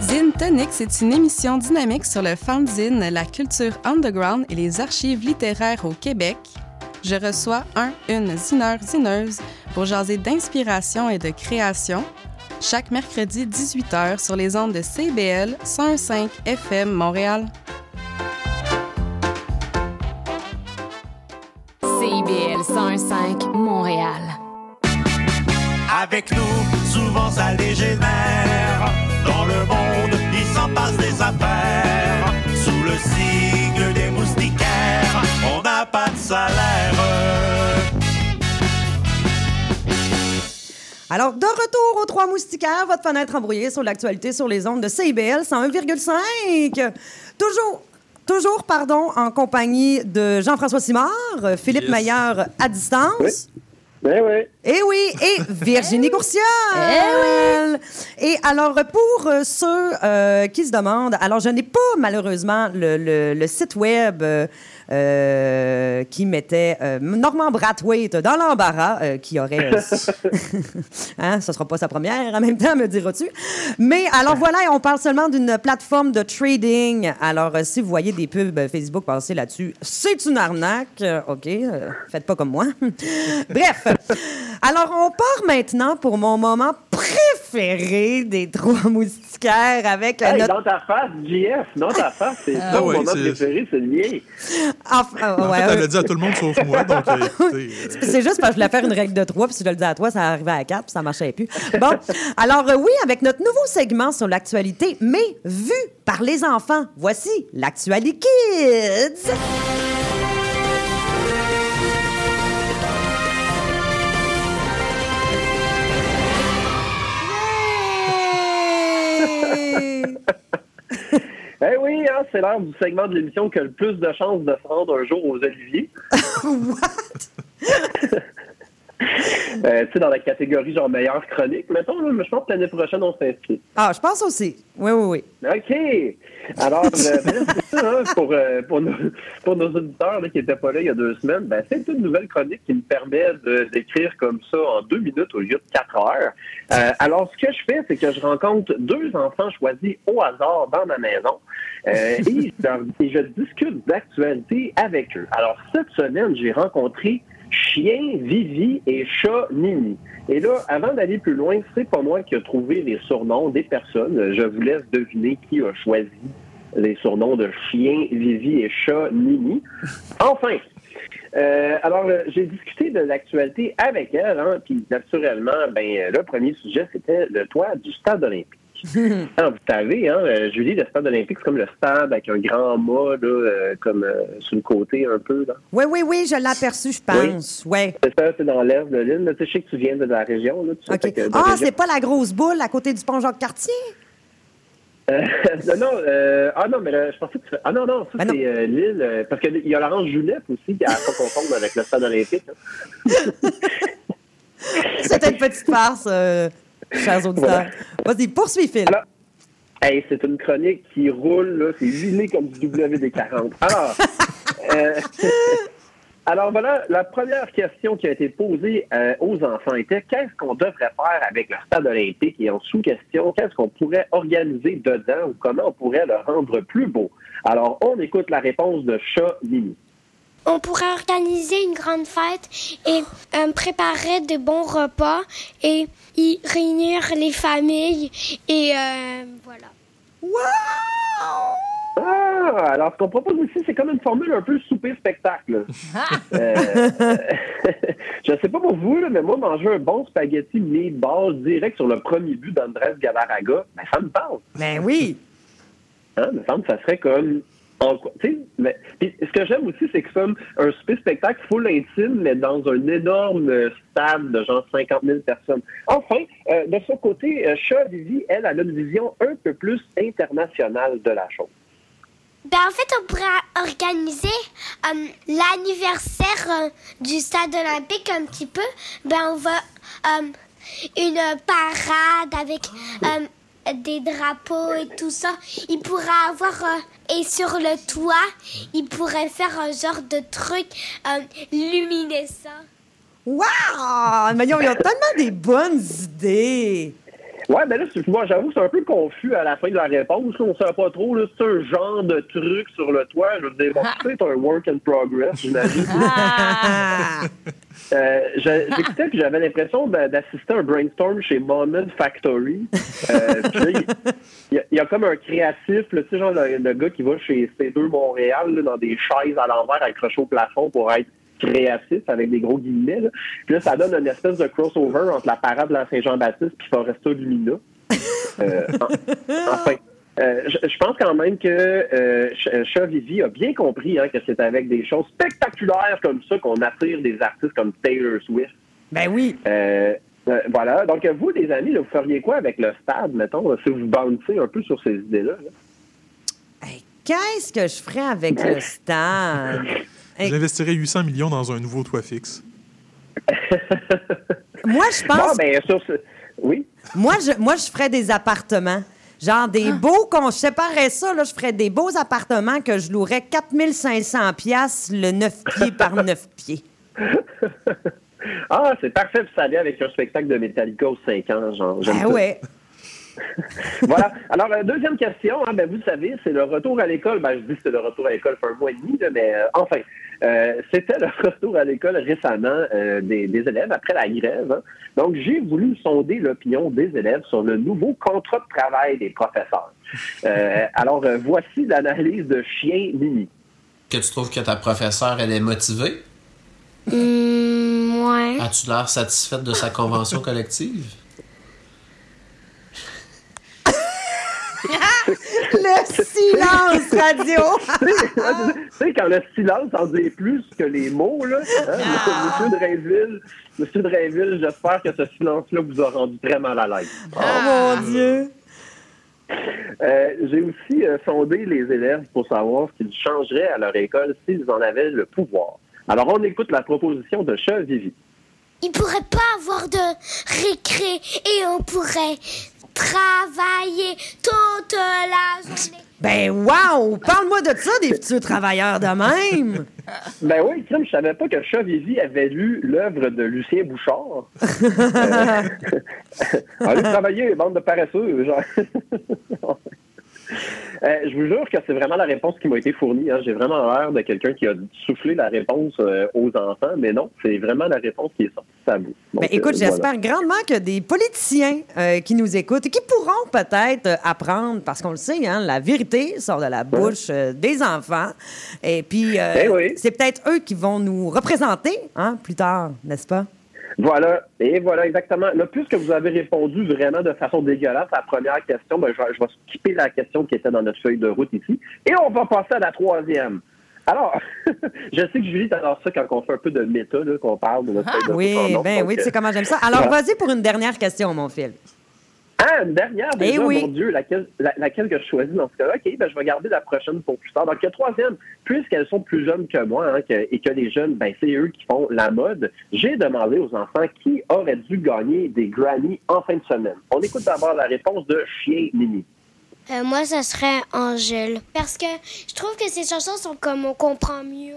Zine Tonic, c'est une émission dynamique sur le fanzine, la culture underground et les archives littéraires au Québec. Je reçois un, une zineur, zineuse pour jaser d'inspiration et de création chaque mercredi 18h sur les ondes de CBL 105 FM Montréal. CIBL 105 Montréal. Avec nous, souvent ça dégénère. Alors, de retour aux Trois Moustiquaires, votre fenêtre embrouillée sur l'actualité sur les ondes de CIBL 101,5. Toujours. Toujours, pardon, en compagnie de Jean-François Simard, Philippe Yes. Maillard à distance. Ben oui. Et oui, et Virginie Courcial. Et alors, pour euh, ceux euh, qui se demandent, alors je n'ai pas malheureusement le, le- le site web euh, euh, qui mettait euh, Normand Brathwaite dans l'embarras, euh, qui aurait... hein, ce sera pas sa première en même temps, me diras-tu. Mais alors voilà, on parle seulement d'une plateforme de trading. Alors, euh, si vous voyez des pubs Facebook passer là-dessus, c'est une arnaque. OK, euh, faites pas comme moi. Bref. Alors, on part maintenant pour mon moment préféré des trois moustiquaires avec Hey, notre... Dans ta face, JF, dans ta face, c'est Ah ça, mon oui, moment préféré, c'est le mien. Enfin, En ouais, fait, ouais. elle l'a dit à tout le monde sauf moi, donc euh, euh, C'est juste parce que je voulais faire une règle de trois, puis si je le dis à toi, ça arrivait à quatre, puis ça marchait plus. Bon, alors euh, oui, avec notre nouveau segment sur l'actualité, mais vu par les enfants, voici l'actualité Kids. Oui, hein, c'est l'heure du segment de l'émission qui a le plus de chances de se rendre un jour aux Oliviers. Euh, tu sais, dans la catégorie genre meilleure chronique, mettons, là, je pense que l'année prochaine, on s'inscrit. Ah, je pense aussi. Oui, oui, oui. OK. Alors, euh, ben c'est ça, hein, pour, euh, pour, nos, pour nos auditeurs là, qui n'étaient pas là il y a deux semaines, ben, c'est une nouvelle chronique qui me permet de- d'écrire comme ça en deux minutes au lieu de quatre heures. Alors, ce que je fais, c'est que je rencontre deux enfants choisis au hasard dans ma maison et, et je discute d'actualité avec eux. Alors, cette semaine, j'ai rencontré Chien Vivi et Chat Nini. Et là, avant d'aller plus loin, c'est pas moi qui ai trouvé les surnoms des personnes. Je vous laisse deviner qui a choisi les surnoms de Chien Vivi et Chat Nini. Enfin, euh, alors, euh, j'ai discuté de l'actualité avec elle, hein, puis naturellement, ben, euh, le premier sujet, c'était le toit du stade olympique. Alors, vous savez, hein, euh, Julie, le stade olympique, c'est comme le stade avec un grand mât, là, euh, comme euh, sur le côté un peu. Là. Oui, oui, oui, je l'ai aperçu, je pense. Ouais. C'est ça, c'est dans l'est de l'île. Tu sais, je sais que tu viens de la région. Là, tu sais, Ah, c'est pas la grosse boule à côté du pont Jacques-Cartier? Euh, non, non, euh, ah non, mais là, je pensais que tu Ah non, non, ça, c'est euh, l'île. parce qu'il y a l'orange Junep aussi, qui a pas confondre avec le stade olympique. hein. C'était une petite farce, chers auditeurs. Vas-y, poursuis, Phil. Hey, c'est une chronique qui roule, là, c'est huilé comme du WD-40. Alors, euh, Alors voilà, la première question qui a été posée euh, aux enfants était qu'est-ce qu'on devrait faire avec le stade olympique? Et en sous-question, qu'est-ce qu'on pourrait organiser dedans ou comment on pourrait le rendre plus beau? Alors, on écoute la réponse de Chat Mimi. On pourrait organiser une grande fête et euh, préparer de bons repas et y réunir les familles et euh, voilà. Ah, alors ce qu'on propose ici, c'est comme une formule un peu souper-spectacle. Euh, je sais pas pour vous, là, mais moi, manger un bon spaghetti meatball direct sur le premier but d'Andrés Galarraga, ben, ça me parle. Ben oui. Hein, me semble que ça serait comme. En quoi- tu sais, mais- ce que j'aime aussi, c'est que c'est un souper-spectacle full intime, mais dans un énorme euh, stade de genre 50 000 personnes. Enfin, euh, de son côté, euh, Vivi, elle, elle a une vision un peu plus internationale de la chose. Ben, en fait, on pourrait organiser euh, l'anniversaire euh, du stade olympique un petit peu. Ben, on va une parade avec des drapeaux et tout ça. Il pourrait avoir euh, et sur le toit, il pourrait faire un genre de truc euh, luminescent. Mais ils ont, ils ont tellement des bonnes idées. Ouais, ben là, moi, j'avoue, c'est un peu confus à la fin de la réponse. là. On ne sait pas trop, c'est un genre de truc sur le toit. Je veux dire, bon, c'est un work in progress, j'imagine. Euh, je- J'écoutais puis j'avais l'impression d'a- d'assister à un brainstorm chez Moment Factory. Euh, il- y, a- il y a comme un créatif, tu sais, genre le, le gars qui va chez C2 Montréal là, dans des chaises à l'envers accrochées au plafond pour être créatif avec des gros guillemets. Là. Puis là, ça donne une espèce de crossover entre la parade de la Saint-Jean-Baptiste puis Foresta Lumina. Euh, en- enfin, euh, je, je pense quand même que euh, Ch- Chat Vivi a bien compris hein, que c'est avec des choses spectaculaires comme ça qu'on attire des artistes comme Taylor Swift. Ben oui. Euh, euh, voilà. Donc, vous, les amis, là, vous feriez quoi avec le stade, mettons, si vous bouncez un peu sur ces idées-là? là? Qu'est-ce que je ferais avec le stade? J'investirais 800 millions dans un nouveau toit fixe. moi, je pense. Bon, ben, sur ce... Oui? Moi, je, moi, je ferais des appartements. Genre des beaux, qu'on je séparais ça, là, je ferais des beaux appartements que je louerais 4500 pièces le 9 pieds par 9 pieds. Ah, c'est parfait pour s'aller avec un spectacle de Metallica aux 5 ans, genre. Ah ouais. voilà. Alors, euh, deuxième question, hein, ben, vous savez, c'est le retour à l'école. Ben, je dis que c'est le retour à l'école fait un mois et demi, là, mais euh, enfin, euh, c'était le retour à l'école récemment euh, des, des élèves après la grève. hein. Donc, j'ai voulu sonder l'opinion des élèves sur le nouveau contrat de travail des professeurs. Euh, alors, euh, voici l'analyse de Chien Mimi. Que tu trouves que ta professeure, elle est motivée? Ouais. As-tu l'air satisfaite de sa convention collective? Le silence radio! tu sais, quand le silence en dit plus que les mots, là, hein, Monsieur Drainville, Monsieur Drainville, j'espère que ce silence-là vous a rendu très mal à l'aise. Oh mon Dieu! Euh, J'ai aussi euh, sondé les élèves pour savoir ce qu'ils changeraient à leur école s'ils en avaient le pouvoir. Alors, on écoute la proposition de Chat Vivi. Il pourrait pas avoir de récré et on pourrait travailler toute la journée. Ben wow! Parle-moi de ça, des futurs travailleurs de même! Ben oui, Kim, je savais pas que Chat Vivi avait lu l'œuvre de Lucien Bouchard. Euh, Allez travailler, bande de paresseux. Genre. Euh, je vous jure que c'est vraiment la réponse qui m'a été fournie. hein. J'ai vraiment l'air de quelqu'un qui a soufflé la réponse euh, aux enfants, mais non, c'est vraiment la réponse qui est sortie de sa bouche. Donc, Ben, écoute, euh, j'espère voilà. grandement que des politiciens euh, qui nous écoutent et qui pourront peut-être apprendre, parce qu'on le sait, hein, la vérité sort de la bouche des enfants. Et puis, Eh oui. c'est peut-être eux qui vont nous représenter hein, plus tard, n'est-ce pas? Voilà, et voilà exactement. Là, puisque vous avez répondu vraiment de façon dégueulasse à la première question, ben, je, vais- je vais skipper la question qui était dans notre feuille de route ici, et on va passer à la troisième. Alors, je sais que Julie t'adore ça quand on fait un peu de méta, là, qu'on parle de notre feuille de Oui, route. ben donc, oui, tu sais euh, comment j'aime ça. Alors, voilà. vas-y pour une dernière question, mon fil. Ah, une dernière, Eh déjà, oui. mon Dieu, laquelle, la- laquelle que je choisis dans ce cas-là? OK, ben, je vais garder la prochaine pour plus tard. Donc, la troisième, puisqu'elles sont plus jeunes que moi hein, que- et que les jeunes, ben, c'est eux qui font la mode, j'ai demandé aux enfants qui aurait dû gagner des Grammy en fin de semaine. On écoute d'abord la réponse de Chien Mimi. Euh, moi, ça serait Angèle. Parce que je trouve que ces chansons sont comme on comprend mieux.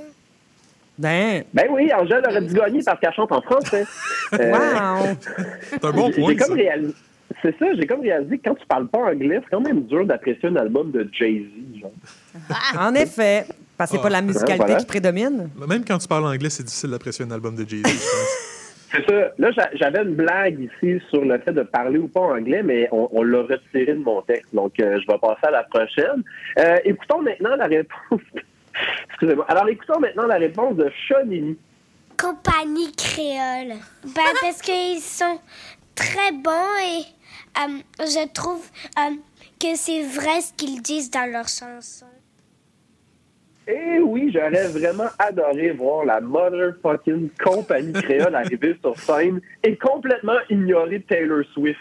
Ben. Ben oui, Angèle aurait dû gagner parce qu'elle chante en français. Euh, Wow! C'est un bon point, j'ai comme ça. réalisé- C'est ça, j'ai comme réalisé que quand tu parles pas anglais, c'est quand même dur d'apprécier un album de Jay-Z. genre. En effet. Parce que c'est Ah. pas la musicalité Voilà. qui prédomine. Même quand tu parles anglais, c'est difficile d'apprécier un album de Jay-Z, je pense. C'est ça. Là, j'a- j'avais une blague ici sur le fait de parler ou pas anglais, mais on, on l'a retiré de mon texte. Donc, euh, je vais passer à la prochaine. Euh, écoutons maintenant la réponse. Excusez-moi. Alors, écoutons maintenant la réponse de Shonini. Compagnie créole. Ben, parce qu'ils sont très bons et euh, je trouve euh, que c'est vrai ce qu'ils disent dans leurs chansons. Eh oui, j'aurais vraiment adoré voir la motherfucking compagnie créole arriver sur scène et complètement ignorer Taylor Swift.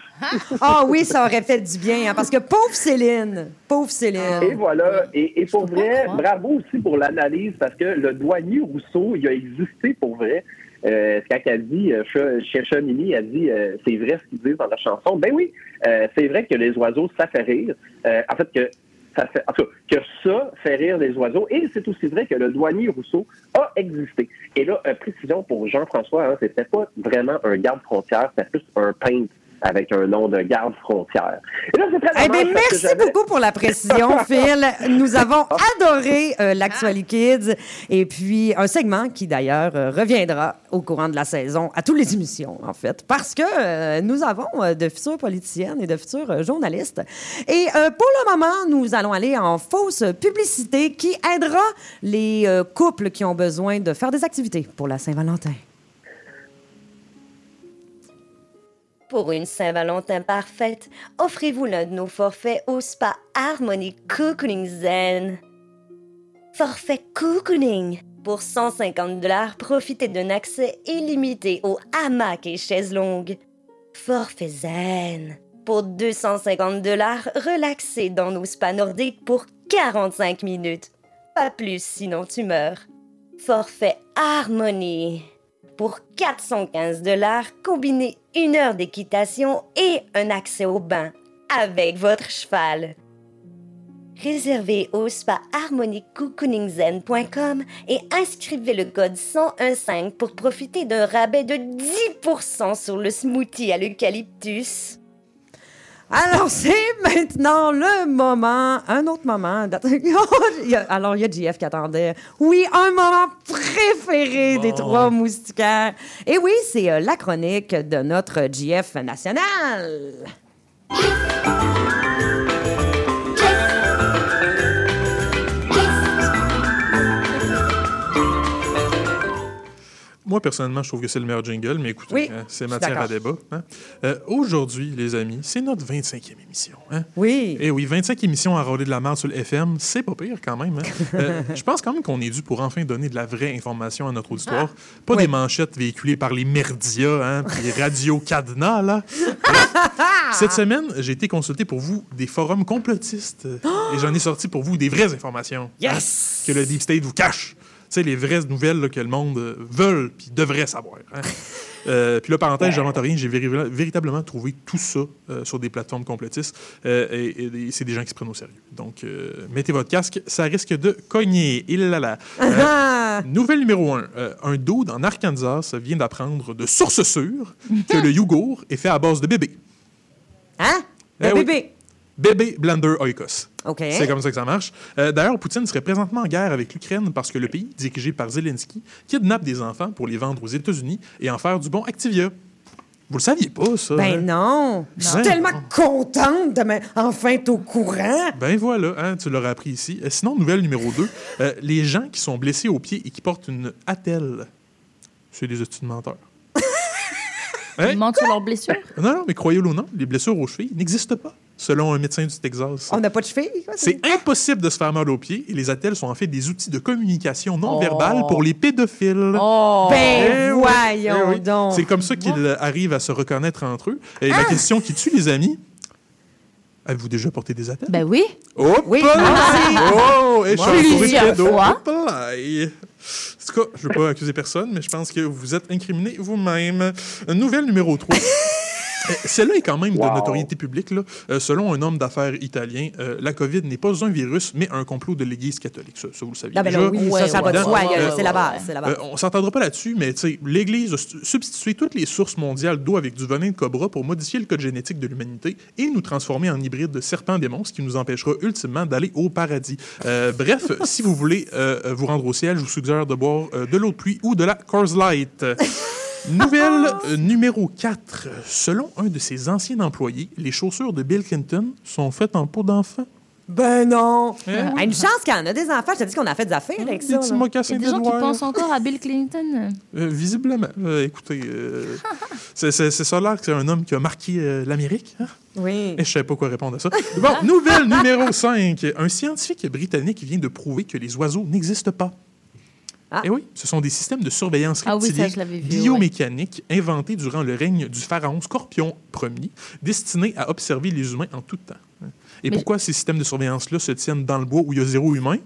Ah oui, ça aurait fait du bien, hein, parce que pauvre Céline, pauvre Céline. Et voilà. Et, et pour vrai, bravo aussi pour l'analyse parce que le douanier Rousseau, il a existé pour vrai. Euh, quand elle dit, euh, Ch- chez Chonini, elle dit, euh, c'est vrai ce qu'ils disent dans la chanson. Ben oui, euh, c'est vrai que les oiseaux, ça fait rire. Euh, en fait, que ça fait, en tout cas, que ça fait rire les oiseaux. Et c'est aussi vrai que le douanier Rousseau a existé. Et là, euh, précision pour Jean-François, hein, c'était pas vraiment un garde-frontière, c'était plus un peintre avec un nom de garde-frontière. Et là, c'est très Eh bien, merci beaucoup pour la précision, Phil. Nous avons adoré euh, l'Actuali Kids et puis un segment qui, d'ailleurs, euh, reviendra au courant de la saison à toutes les émissions, en fait, parce que euh, nous avons euh, de futures politiciennes et de futurs euh, journalistes. Et euh, pour le moment, nous allons aller en fausse publicité qui aidera les euh, couples qui ont besoin de faire des activités pour la Saint-Valentin. Pour une Saint-Valentin parfaite, offrez-vous l'un de nos forfaits au spa Harmony Cocooning Zen. Forfait Cocooning. Pour 150 dollars, profitez d'un accès illimité aux hamacs et chaises longues. Forfait Zen. Pour 250 dollars, relaxez dans nos spas nordiques pour 45 minutes. Pas plus, sinon tu meurs. Forfait Harmony. Pour 415 dollars, combinez une heure d'équitation et un accès au bain avec votre cheval. Réservez au spa et inscrivez le code 1015 pour profiter d'un rabais de 10% sur le smoothie à l'eucalyptus. Alors, c'est maintenant le moment, un autre moment. Alors, il y a JF qui attendait. Oui, un moment préféré des trois moustiquaires. Et oui, c'est euh, la chronique de notre JF national. Moi, personnellement, je trouve que c'est le meilleur jingle, mais écoutez, Oui, hein, c'est matière à débat. hein. Euh, Aujourd'hui, les amis, c'est notre 25e émission. hein. Oui. Et oui, 25 émissions à rôler de la merde sur le FM, c'est pas pire quand même. Euh, je pense quand même qu'on est dû pour enfin donner de la vraie information à notre auditoire. Pas des manchettes véhiculées par les merdias, les radios cadenas, là. Bref, Cette semaine, j'ai été consulté pour vous des forums complotistes. Et j'en ai sorti pour vous des vraies informations. Yes! que le Deep State vous cache. Sais, les vraies nouvelles là, que le monde euh, veut puis devrait savoir. hein. Euh, puis là, parenthèse, j'invente rien, j'ai véri- véritablement trouvé tout ça euh, sur des plateformes complotistes. Euh, et et c'est des gens qui se prennent au sérieux. Donc, mettez votre casque, ça risque de cogner. Il là là. Nouvelle numéro 1. un dude en Arkansas vient d'apprendre de source sûre que le yogourt est fait à base de bébé. Hein? Eh oui. bébé. Bébé Blender Oikos. C'est comme ça que ça marche. Euh, D'ailleurs, Poutine serait présentement en guerre avec l'Ukraine parce que le pays, dirigé par Zelensky, kidnappe des enfants pour les vendre aux États-Unis et en faire du bon Activia. Vous le saviez pas, ça? Ben hein? non. Je suis Ouais. tellement contente de me- enfin être au courant. Ben voilà, hein, tu l'auras appris ici. Euh, sinon, nouvelle numéro 2. les gens qui sont blessés aux pieds et qui portent une attelle, c'est des études menteurs. Hein? Ils mentent sur leurs blessures? Non, non, mais croyez-le ou non, les blessures aux chevilles n'existent pas, selon un médecin du Texas. On n'a pas de cheville? quoi, C'est impossible de se faire mal aux pieds et les attelles sont en fait des outils de communication non Oh. verbale pour les pédophiles. Oh. Ben Eh voyons eh oui. donc. C'est comme ça qu'ils arrivent à se reconnaître entre eux. Et la question qui tue les amis, avez-vous déjà porté des attelles? Ben oui. Oh, Oui. Oh, et Plusieurs fois. En tout cas, je ne veux pas accuser personne, mais je pense que vous êtes incriminé vous-même. Nouvelle numéro 3. Euh, Celle-là est quand même Wow. de notoriété publique. Là. Euh, selon un homme d'affaires italien, euh, la COVID n'est pas un virus, mais un complot de l'Église catholique. Ça, ça, vous le saviez Ah ben là, déjà. oui, ça, ça va de soi. Euh, C'est la base. La base. euh, on s'entendra pas là-dessus, mais l'Église a substitué toutes les sources mondiales d'eau avec du venin de cobra pour modifier le code génétique de l'humanité et nous transformer en hybride de serpent-démon, ce qui nous empêchera ultimement d'aller au paradis. Euh, bref, si vous voulez vous rendre au ciel, je vous suggère de boire euh, de l'eau de pluie ou de la Coors Light. Nouvelle euh, numéro 4. Selon un de ses anciens employés, les chaussures de Bill Clinton sont faites en peau d'enfant. Ben non! Eh Ah, Une chance qu'il y en a des enfants. Je te dis qu'on a fait des affaires avec Des ça. petits mocassins Il y a des gens qui pensent encore à Bill Clinton. Euh, visiblement. Euh, écoutez, euh, c'est ça là que c'est un homme qui a marqué euh, l'Amérique. hein? Oui. Et je savais pas quoi répondre à ça. Bon, nouvelle numéro 5. Un scientifique britannique vient de prouver que les oiseaux n'existent pas. Ah. Et oui, ce sont des systèmes de surveillance Ah oui, vu, biomécaniques inventés durant le règne du pharaon Scorpion Ier, destinés à observer les humains en tout temps. Et Mais- pourquoi ces systèmes de surveillance-là se tiennent dans le bois où il y a zéro humain?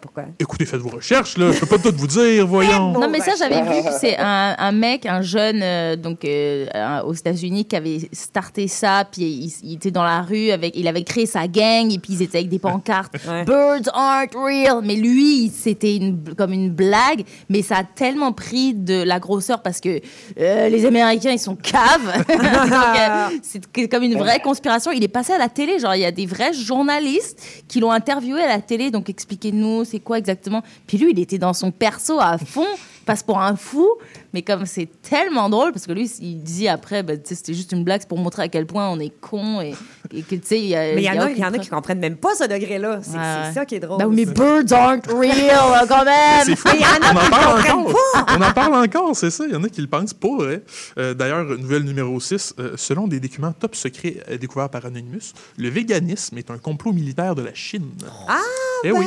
Pourquoi? Écoutez, faites vos recherches, là. Je peux pas tout vous dire, voyons. Non, mais ça, j'avais vu que c'est un, un mec, un jeune, euh, donc euh, aux États-Unis, qui avait starté ça, puis il, il était dans la rue, avec, il avait créé sa gang, et puis ils étaient avec des pancartes. Birds aren't real. Mais lui, c'était une, comme une blague, mais ça a tellement pris de la grosseur parce que euh, les Américains, ils sont caves. euh, c'est comme une vraie conspiration. Il est passé à la télé, genre, il y a des vrais journalistes qui l'ont interviewé à la télé, donc expliquez-nous, c'est quoi exactement? Puis lui, il était dans son perso à fond, passe pour un fou, mais comme c'est tellement drôle, parce que lui, il dit après, bah, tu sais, c'était juste une blague, c'est pour montrer à quel point on est con et, et que, tu sais, il y a. Mais il y en a, aucune il y en a qui comprennent même pas ce degré-là. C'est Ouais, c'est ouais. ça qui est drôle. Ben mais birds aren't real, là, quand même! C'est fou. Mais il y en a On en qui parle comprennent encore. On en parle encore, c'est ça. Il y en a qui le pensent pas vrai. Euh, D'ailleurs, nouvelle numéro 6. euh, selon des documents top secrets euh, découverts par Anonymous, le véganisme est un complot militaire de la Chine. Ah, Eh oui.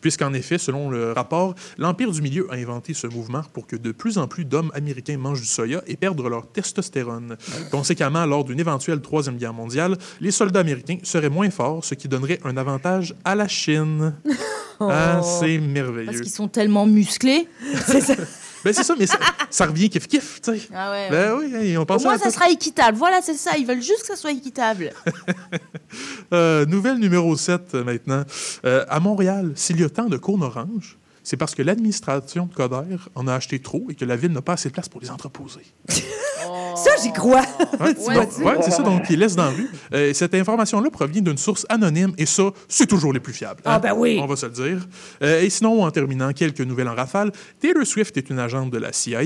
Puisqu'en effet, selon le rapport, l'Empire du Milieu a inventé ce mouvement pour que de plus en plus d'hommes américains mangent du soya et perdent leur testostérone. Conséquemment, lors d'une éventuelle Troisième Guerre mondiale, les soldats américains seraient moins forts, ce qui donnerait un avantage à la Chine. Ah, c'est merveilleux. Parce qu'ils sont tellement musclés. C'est ça. Ben c'est ça, mais ça, ça revient kiff-kiff, tu sais. Ah ouais, Ben oui, ils ont Au moins, à ça sera équitable. Voilà, c'est ça. Ils veulent juste que ça soit équitable. Euh, nouvelle numéro 7 euh, maintenant. Euh, à Montréal, s'il y a tant de cônes oranges, c'est parce que l'administration de Coder en a acheté trop et que la ville n'a pas assez de place pour les entreposer. Ça, j'y crois. Ouais, c'est ça, donc ils laissent dans la rue. Euh, cette information-là provient d'une source anonyme et ça, c'est toujours les plus fiables. hein? Ah, ben oui. On va se le dire. Euh, et sinon, en terminant, quelques nouvelles en rafale. Taylor Swift est une agente de la CIA.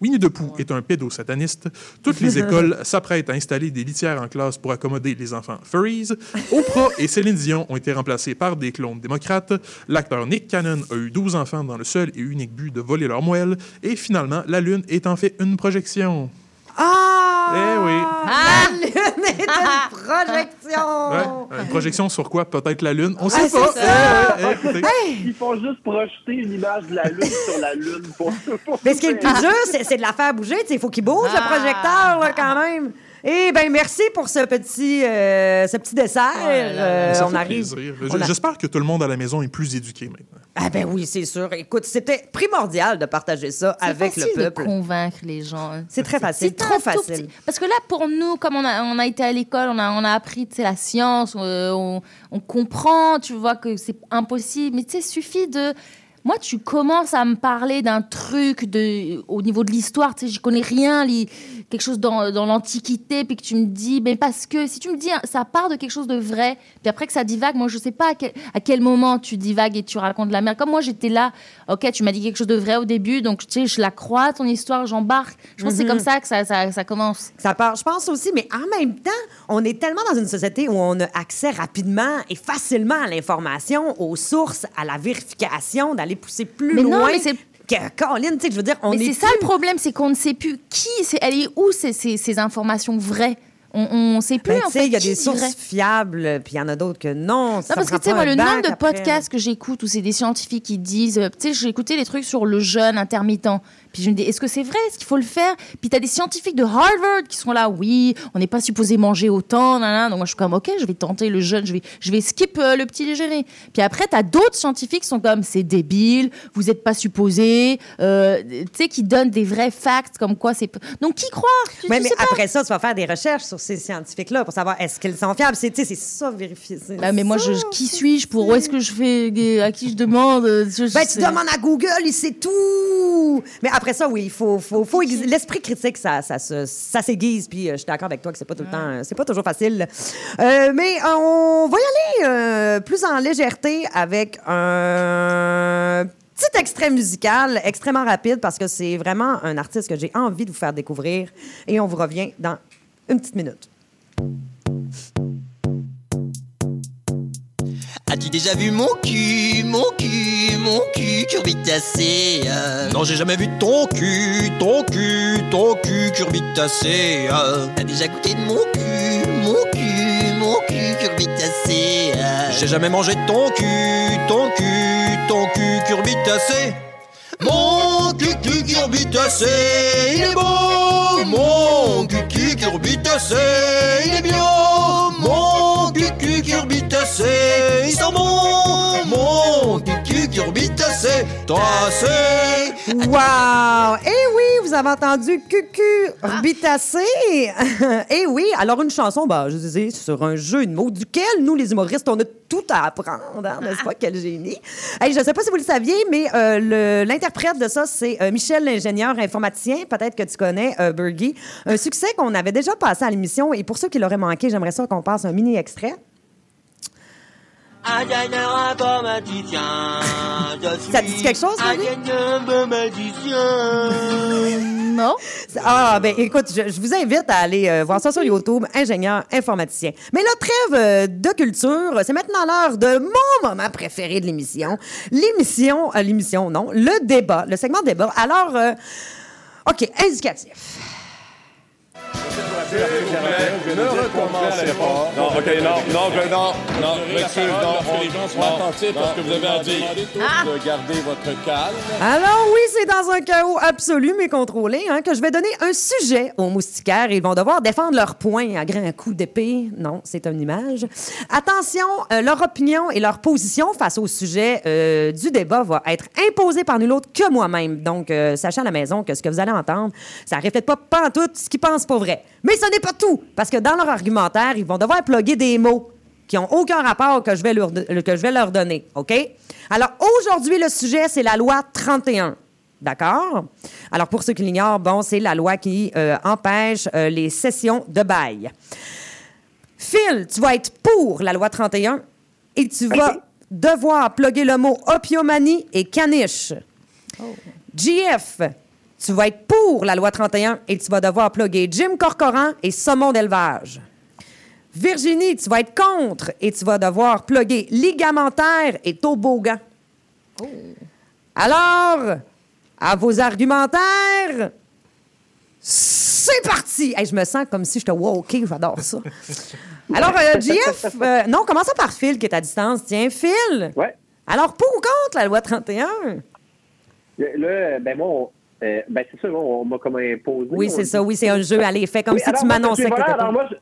Winnie the Pooh est un pédosataniste. Toutes les écoles s'apprêtent à installer des litières en classe pour accommoder les enfants furries. Oprah et Céline Dion ont été remplacés par des clones démocrates. L'acteur Nick Cannon a eu 12 enfants dans le seul et unique but de voler leur moelle. Et finalement, la Lune est en fait une projection. Ah! Eh oui. La lune est une projection! Ouais, une projection sur quoi? Peut-être la Lune? On Ah, sait pas. ça. Eh, eh. Ils font juste projeter une image de la Lune sur la Lune. Pour, pour Mais ce qui est le plus dur, c'est c'est de la faire bouger. Tu sais, Il faut qu'il bouge, Ah. le projecteur, là, quand même. Eh bien, merci pour ce petit, euh, ce petit dessert. Euh, Ça on fait arrive. plaisir. on a- J'espère que tout le monde à la maison est plus éduqué maintenant. Ah ben oui, c'est sûr. Écoute, c'était primordial de partager ça C'est avec le facile de peuple. convaincre les gens. hein. C'est très facile, C'est trop facile. petit- Parce que là, pour nous, comme on a, on a été à l'école, on a, on a appris la science, euh, on, on comprend, tu vois que c'est impossible. Mais tu sais, suffit de. Moi, tu commences à me parler d'un truc de, au niveau de l'histoire, tu sais, je connais rien, li- quelque chose dans, dans l'Antiquité, puis que tu me dis, mais parce que si tu me dis, hein, ça part de quelque chose de vrai, puis après que ça divague, moi, je sais pas à quel, à quel moment tu divagues et tu racontes de la merde. Comme moi, j'étais là, ok, tu m'as dit quelque chose de vrai au début, donc tu sais, je la crois, ton histoire, j'embarque. Je pense que c'est Mhm. comme ça que ça, ça, ça commence. Ça part, je pense aussi, mais en même temps, on est tellement dans une société où on a accès rapidement et facilement à l'information, aux sources, à la vérification, d'aller pousser plus Mais loin. non, mais c'est- Caroline, tu sais, je veux dire, on Mais est c'est ça le problème, c'est qu'on ne sait plus qui, c'est, elle est où ces, ces, ces informations vraies? On, on sait plus, Ben, en fait, il y a des sources vrai. fiables, puis il y en a d'autres que non. Non, parce que tu sais, moi, le nombre de podcasts que j'écoute où c'est des scientifiques qui disent. euh, Tu sais, j'ai écouté les trucs sur le jeûne intermittent. Puis je me dis, est-ce que c'est vrai? Est-ce qu'il faut le faire? Puis tu as des scientifiques de Harvard qui sont là, oui, on n'est pas supposé manger autant. nan, nan. Donc moi, je suis comme, ok, je vais tenter le jeûne, je vais, je vais skip euh, le petit déjeuner. Puis après, tu as d'autres scientifiques qui sont comme, c'est débile, vous n'êtes pas supposé. euh, tu sais, qui donnent des vrais facts comme quoi c'est. Donc qui croire? Tu- mais pas. après ça, tu vas faire des recherches sur ces scientifiques-là pour savoir est-ce qu'ils sont fiables. C'est tu sais, c'est ça, vérifier. Bah, mais moi, je, qui suis-je pour où est-ce que je fais, à qui je demande euh, je- Ben, tu demandes à Google, il sait tout. Mais après ça, oui, il faut, faut, faut ex- l'esprit critique, ça, ça, se- ça s'aiguise. Puis euh, je suis d'accord avec toi que c'est pas tout le temps, c'est pas toujours facile. Euh, mais on va y aller euh, plus en légèreté avec un petit extrait musical extrêmement rapide parce que c'est vraiment un artiste que j'ai envie de vous faire découvrir. Et on vous revient dans une petite minute. Déjà vu mon cul, mon cul, mon cul curbitacé Non, j'ai jamais vu ton cul, ton cul, ton cul curbitacé. T'as déjà goûté de mon cul, mon cul, mon cul curbitacé J'ai jamais mangé ton cul, ton cul, ton cul curbitacé. Mon cul curbitacé, il est beau. Mon cul curbitacé, il est bien. Mon cul cul curbitacé, il sent bon. Mon cul cul curbitacé, tassé. Wow! Eh oui, vous avez entendu Cucu Orbitacé. Eh oui, alors une chanson, bah, je disais, sur un jeu de mots duquel nous, les humoristes, on a tout à apprendre, hein, n'est-ce pas? Quel génie. Hey, je ne sais pas si vous le saviez, mais euh, l'interprète de ça, c'est euh, Michel, l'ingénieur informaticien. Peut-être que tu connais euh, Bergie. Un succès qu'on avait déjà passé à l'émission. Et pour ceux qui l'auraient manqué, j'aimerais ça qu'on passe un mini extrait. Ingénieur informaticien, je suis Ça te dit quelque chose, Marie? ingénieur informaticien. Non. Ah, ben écoute, je, je vous invite à aller euh, voir ça sur YouTube, ingénieur informaticien. Mais là, trêve euh, de culture, c'est maintenant l'heure de mon moment préféré de l'émission. L'émission, euh, l'émission, non, le débat, le segment débat. Alors, euh, OK, indicatif. Ne recommencez pas. Non, OK, non, non, non, non, monsieur, non, les gens sont non, attentifs à ce que vous avez à dire. De garder votre calme. Alors oui, c'est dans un chaos absolu mais contrôlé hein, que je vais donner un sujet aux moustiquaires. Ils vont devoir défendre leur point à grands coups d'épée. Non, c'est une image. Attention, euh, leur opinion et leur position face au sujet euh, du débat va être imposée par nul autre que moi-même. Donc, euh, sachez à la maison que ce que vous allez entendre, ça ne reflète pas tout ce qu'ils pensent pas vrai. Mais ce n'est pas tout, parce que dans leur argumentaire, ils vont devoir plugger des mots qui n'ont aucun rapport que je vais leur, que je vais leur donner. OK? Alors, aujourd'hui, le sujet, c'est la loi 31. D'accord? Alors, pour ceux qui l'ignorent, bon, c'est la loi qui euh, empêche euh, les sessions de bail. Phil, tu vas être pour la loi 31 et tu vas devoir plugger le mot opiomanie et caniche. GF, tu vas être pour la loi 31 et tu vas devoir plugger Jim Corcoran et saumon d'élevage. Virginie, tu vas être contre et tu vas devoir plugger ligamentaire et toboggan. Alors, à vos argumentaires, c'est parti! Hey, je me sens comme si j'étais woké, j'adore ça. Alors, euh, JF, euh, non, commençons par Phil qui est à distance. Tiens, Phil. Ouais. Alors, pour ou contre la loi 31? Là, ben moi, euh, ben c'est ça, on m'a comme imposé. Oui, c'est ça, oui, c'est un jeu. Allez, fais comme Oui, si alors tu m'annonçais que voilà, alors moi, je-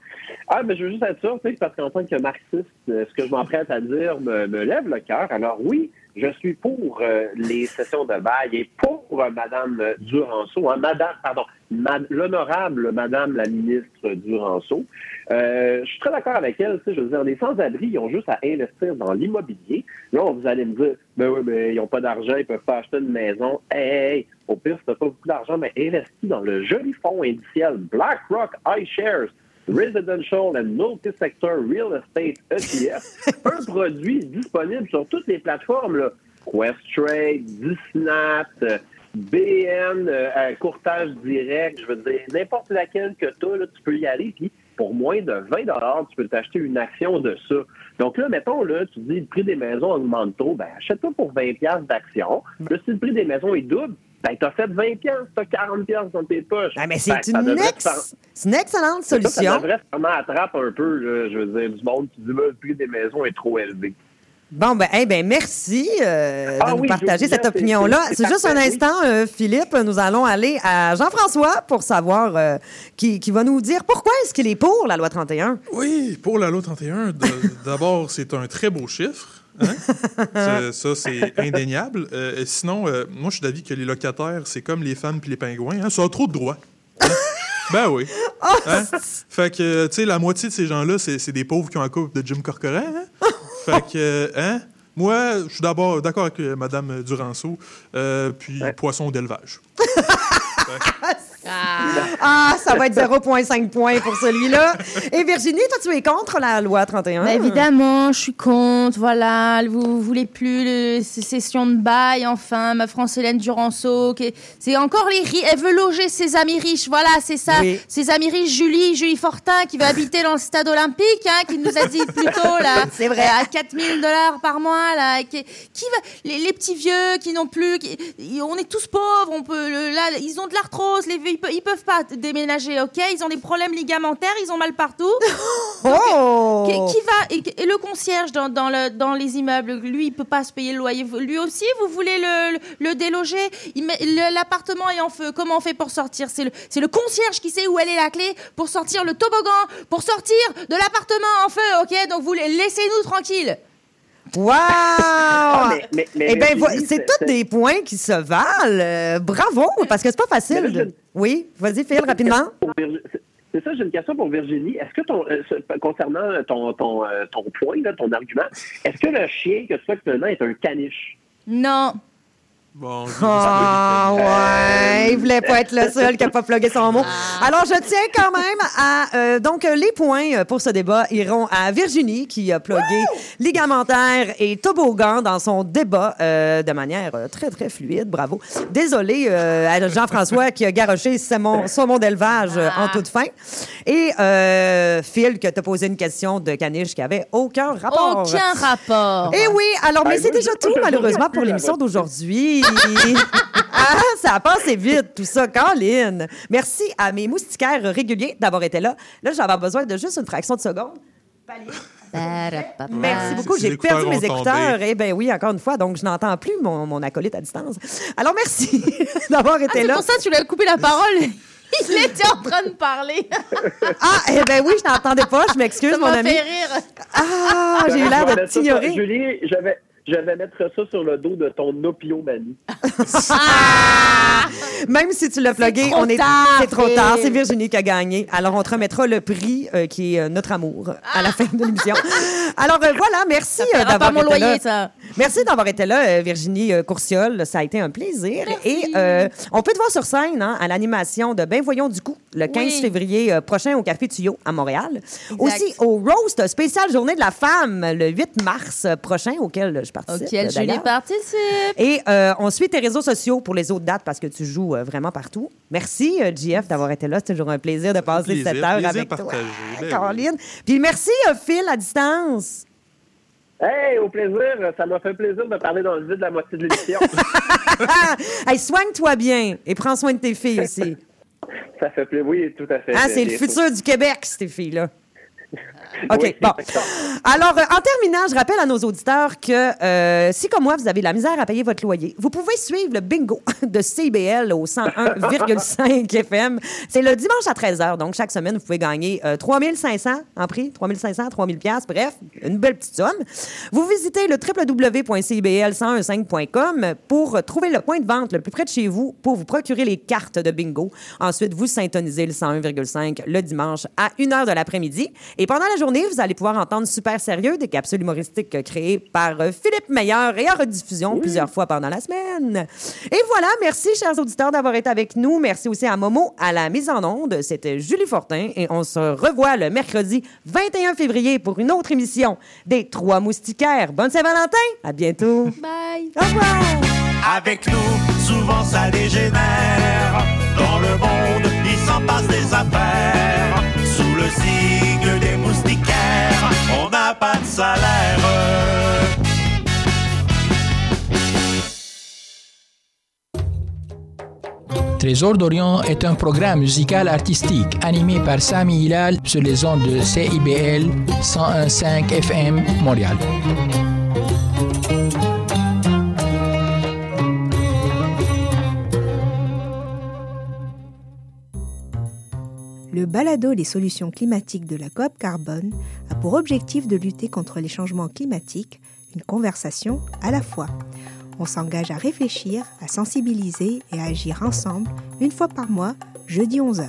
Ah, mais je veux juste être sûr, tu sais, parce qu'en tant que marxiste, euh, ce que je m'apprête à dire me, me lève le cœur. Alors oui, je suis pour euh, les sessions de bail et pour euh, Madame Duranceau, hein, Madame, pardon, ma- l'honorable Madame la ministre Duranceau. Euh, je suis très d'accord avec elle. Tu je veux dire, les sans-abri, ils ont juste à investir dans l'immobilier. Là, vous allez me dire, ben oui, mais ils n'ont pas d'argent, ils peuvent pas acheter une maison. Hey, hey, au pire, si t'as pas beaucoup d'argent, mais investis dans le joli fonds indiciel BlackRock iShares. Residential and Multi-Sector Real Estate ETF, un produit disponible sur toutes les plateformes, là. Questrade, Disnat, euh, BN, euh, euh, courtage direct, je veux dire, n'importe laquelle que tu as, tu peux y aller, puis pour moins de 20 tu peux t'acheter une action de ça. Donc là, mettons, là, tu dis le prix des maisons augmente trop, ben achète-toi pour 20 d'action. Là, si le prix des maisons est double, ben t'as fait 20 piastres, t'as 40 piastres dans tes poches. Ah, mais c'est Ben, ça une, ex- faire- une excellente Ça, solution. Ça devrait vraiment attraper un peu, là, je veux dire, du monde qui dit ben, le prix des maisons est trop élevé. Bon, ben, eh ben merci euh, Ah de nous oui, partager cette opinion-là. c'est- juste un instant, euh, Philippe. Nous allons aller à Jean-François pour savoir euh, qui, qui va nous dire pourquoi est-ce qu'il est pour la loi 31. Oui, pour la loi 31, d- d'abord, c'est un très beau chiffre. hein? C'est- Ça, c'est indéniable. Euh, et sinon, euh, moi, je suis d'avis que les locataires, c'est comme les femmes puis les pingouins. Hein, ça a trop de droits. Hein? Ben oui. Hein? Fait que, tu sais, la moitié de ces gens-là, c'est c'est des pauvres qui ont un couple de Jim Corcoran. Hein? Fait que, hein? Moi, je suis d'abord d'accord avec euh, Mme Duranceau, euh, puis poisson d'élevage. Ah, ça va être 0,5 points pour celui-là. Et Virginie, toi, tu es contre la loi 31? Bah, évidemment, je suis contre. Voilà, vous voulez plus le, ces sessions de bail, enfin, ma France-Hélène Duranceau. C'est encore les riches. Elle veut loger ses amis riches. Voilà, c'est ça. Oui. Ses amis riches, Julie, Julie Fortin, qui veut habiter dans le stade olympique, hein, qui nous a dit plus tôt, là. C'est vrai. À 4000 dollars par mois, là. Qui, qui va, les, les petits vieux qui n'ont plus. qui- on est tous pauvres. On peut, le- là, ils ont de l'arthrose. Les ils, peuvent, ils peuvent pas déménager, ok? Ils ont des problèmes ligamentaires. Ils ont mal partout. Oh! Qui, qui va et, et le concierge dans, dans, le, dans les immeubles, lui, il peut pas se payer le loyer. Lui aussi, vous voulez le, le, le déloger? L'appartement est en feu. Comment on fait pour sortir? C'est le, concierge qui sait où elle est la clé pour sortir le toboggan, pour sortir de l'appartement en feu, ok? Donc vous laissez-nous tranquilles. Wow! mais- mais- mais eh bien, c'est c'est- tous des points qui se valent. Euh, bravo, parce que c'est pas facile. là, de- je- Oui, vas-y, Phil, rapidement. C'est- ça, j'ai une question pour Virginie. Est-ce que ton, euh, ce- concernant ton, ton, euh, ton point, là, ton argument, est-ce que le chien que tu as actuellement est un caniche? Non. Bon, Ah ouais, il voulait pas être le seul qui a pas plugué son mot. Alors je tiens quand même à euh, donc euh, les points euh, pour ce débat iront à Virginie qui a plugué ligamentaire et toboggan dans son débat euh, de manière euh, très très fluide. Bravo. Désolé euh, à Jean-François qui a garoché saumon, saumon d'élevage euh, en toute fin. Et euh, Phil qui t'a posé une question de caniche qui avait aucun rapport. Aucun rapport. Eh oui, alors, mais Ben, c'est moi, déjà tout, malheureusement, pour l'émission d'aujourd'hui. Ah, ça a passé vite, tout ça. Colin, merci à mes moustiquaires réguliers d'avoir été là. Là, j'avais besoin de juste une fraction de seconde. Merci beaucoup. J'ai perdu mes écouteurs. tombé. Eh bien oui, encore une fois, donc je n'entends plus mon, mon acolyte à distance. Alors, merci d'avoir été Ah, c'est là. pour ça que tu lui as coupé la parole. Il était en train de parler. Ah, eh bien oui, je n'entendais pas. Je m'excuse, Ça mon m'a ami. fait rire. Ah, j'ai eu l'air de ça t'ignorer. Julie, je vais, je vais mettre ça sur le dos de ton opiomanie. Même si tu l'as plugué, on est tard, c'est trop tard. C'est Virginie qui a gagné. Alors on te remettra le prix euh, qui est euh, notre amour à la fin de l'émission. Alors euh, voilà, merci euh, d'avoir été loyer, là. ça. Merci d'avoir été là, euh, Virginie euh, Courciol. Ça a été un plaisir. Et euh, on peut te voir sur scène hein, à l'animation de Ben Voyons du coup le 15 Oui. février euh, prochain au Café Tuyau à Montréal. Aussi au Roast spécial Journée de la femme le 8 mars prochain auquel je participe. Auquel euh, Julie participe. Et euh, on suit tes réseaux sociaux pour les autres dates parce que tu joues euh, vraiment partout. Merci, euh, JF, d'avoir été là. C'est toujours un plaisir de passer plaisir, cette heure avec toi, partagé. Ben oui. Caroline. Puis merci, euh, Phil, à distance. Hey, au plaisir. Ça m'a fait plaisir de parler dans le vide de la moitié de l'émission. hey, soigne-toi bien et prends soin de tes filles aussi. ça fait plaisir. Oui, tout à fait. Hein, c'est le futur du Québec, ces filles-là. OK, bon. Alors, euh, en terminant, je rappelle à nos auditeurs que euh, si, comme moi, vous avez de la misère à payer votre loyer, vous pouvez suivre le bingo de CBL au 101,5 FM. C'est le dimanche à 13h. Donc, chaque semaine, vous pouvez gagner euh, 3500 en prix, 3500, 3000 pièces bref, une belle petite somme. Vous visitez le www.cibl1015.com pour trouver le point de vente le plus près de chez vous pour vous procurer les cartes de bingo. Ensuite, vous syntonisez le 101,5 le dimanche à 1h de l'après-midi. Et pendant la journée, vous allez pouvoir entendre Super Sérieux, des capsules humoristiques créées par euh, Philippe Meilleur et en rediffusion plusieurs fois pendant la semaine. Et voilà, merci, chers auditeurs, d'avoir été avec nous. Merci aussi à Momo à la mise en onde. C'était Julie Fortin et on se revoit le mercredi 21 février pour une autre émission des Trois Moustiquaires. Bonne Saint-Valentin! À bientôt! Bye! Au revoir! Avec nous, souvent ça dégénère. Dans le monde, il s'en passe des affaires. Sous le signe Trésor d'Orient est un programme musical artistique animé par Sami Hilal sur les ondes de CIBL 101.5 FM Montréal. Le balado Les solutions climatiques de la COP Carbone a pour objectif de lutter contre les changements climatiques, une conversation à la fois. On s'engage à réfléchir, à sensibiliser et à agir ensemble une fois par mois, jeudi 11h.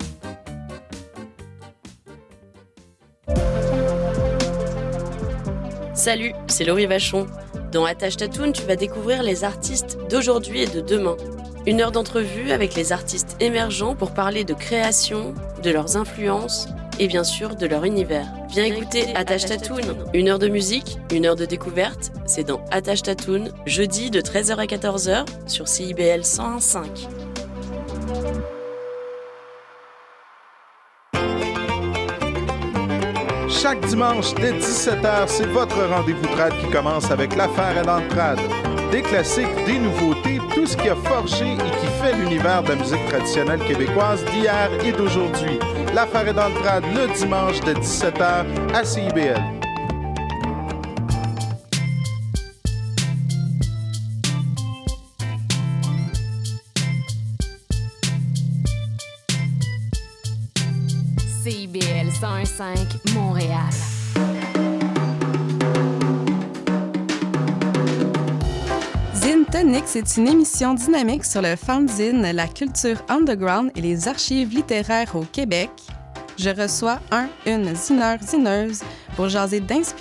Salut, c'est Laurie Vachon. Dans Attache Tatoune, tu vas découvrir les artistes d'aujourd'hui et de demain. Une heure d'entrevue avec les artistes émergents pour parler de création, de leurs influences et bien sûr de leur univers. Viens écouter Attache Tatoune. Une heure de musique, une heure de découverte, c'est dans Attache Tatoune, jeudi de 13h à 14h sur CIBL 101.5. Chaque dimanche dès 17h, c'est votre rendez-vous trad qui commence avec l'affaire à l'entrade. Des classiques, des nouveautés, tout ce qui a forgé et qui fait l'univers de la musique traditionnelle québécoise d'hier et d'aujourd'hui. L'affaire est dans le le dimanche de 17h à. CIBL 101.5 Montréal. Zine Tonic, c'est une émission dynamique sur le fanzine, la culture underground et les archives littéraires au Québec. Je reçois un, une zineur, zineuse pour jaser d'inspiration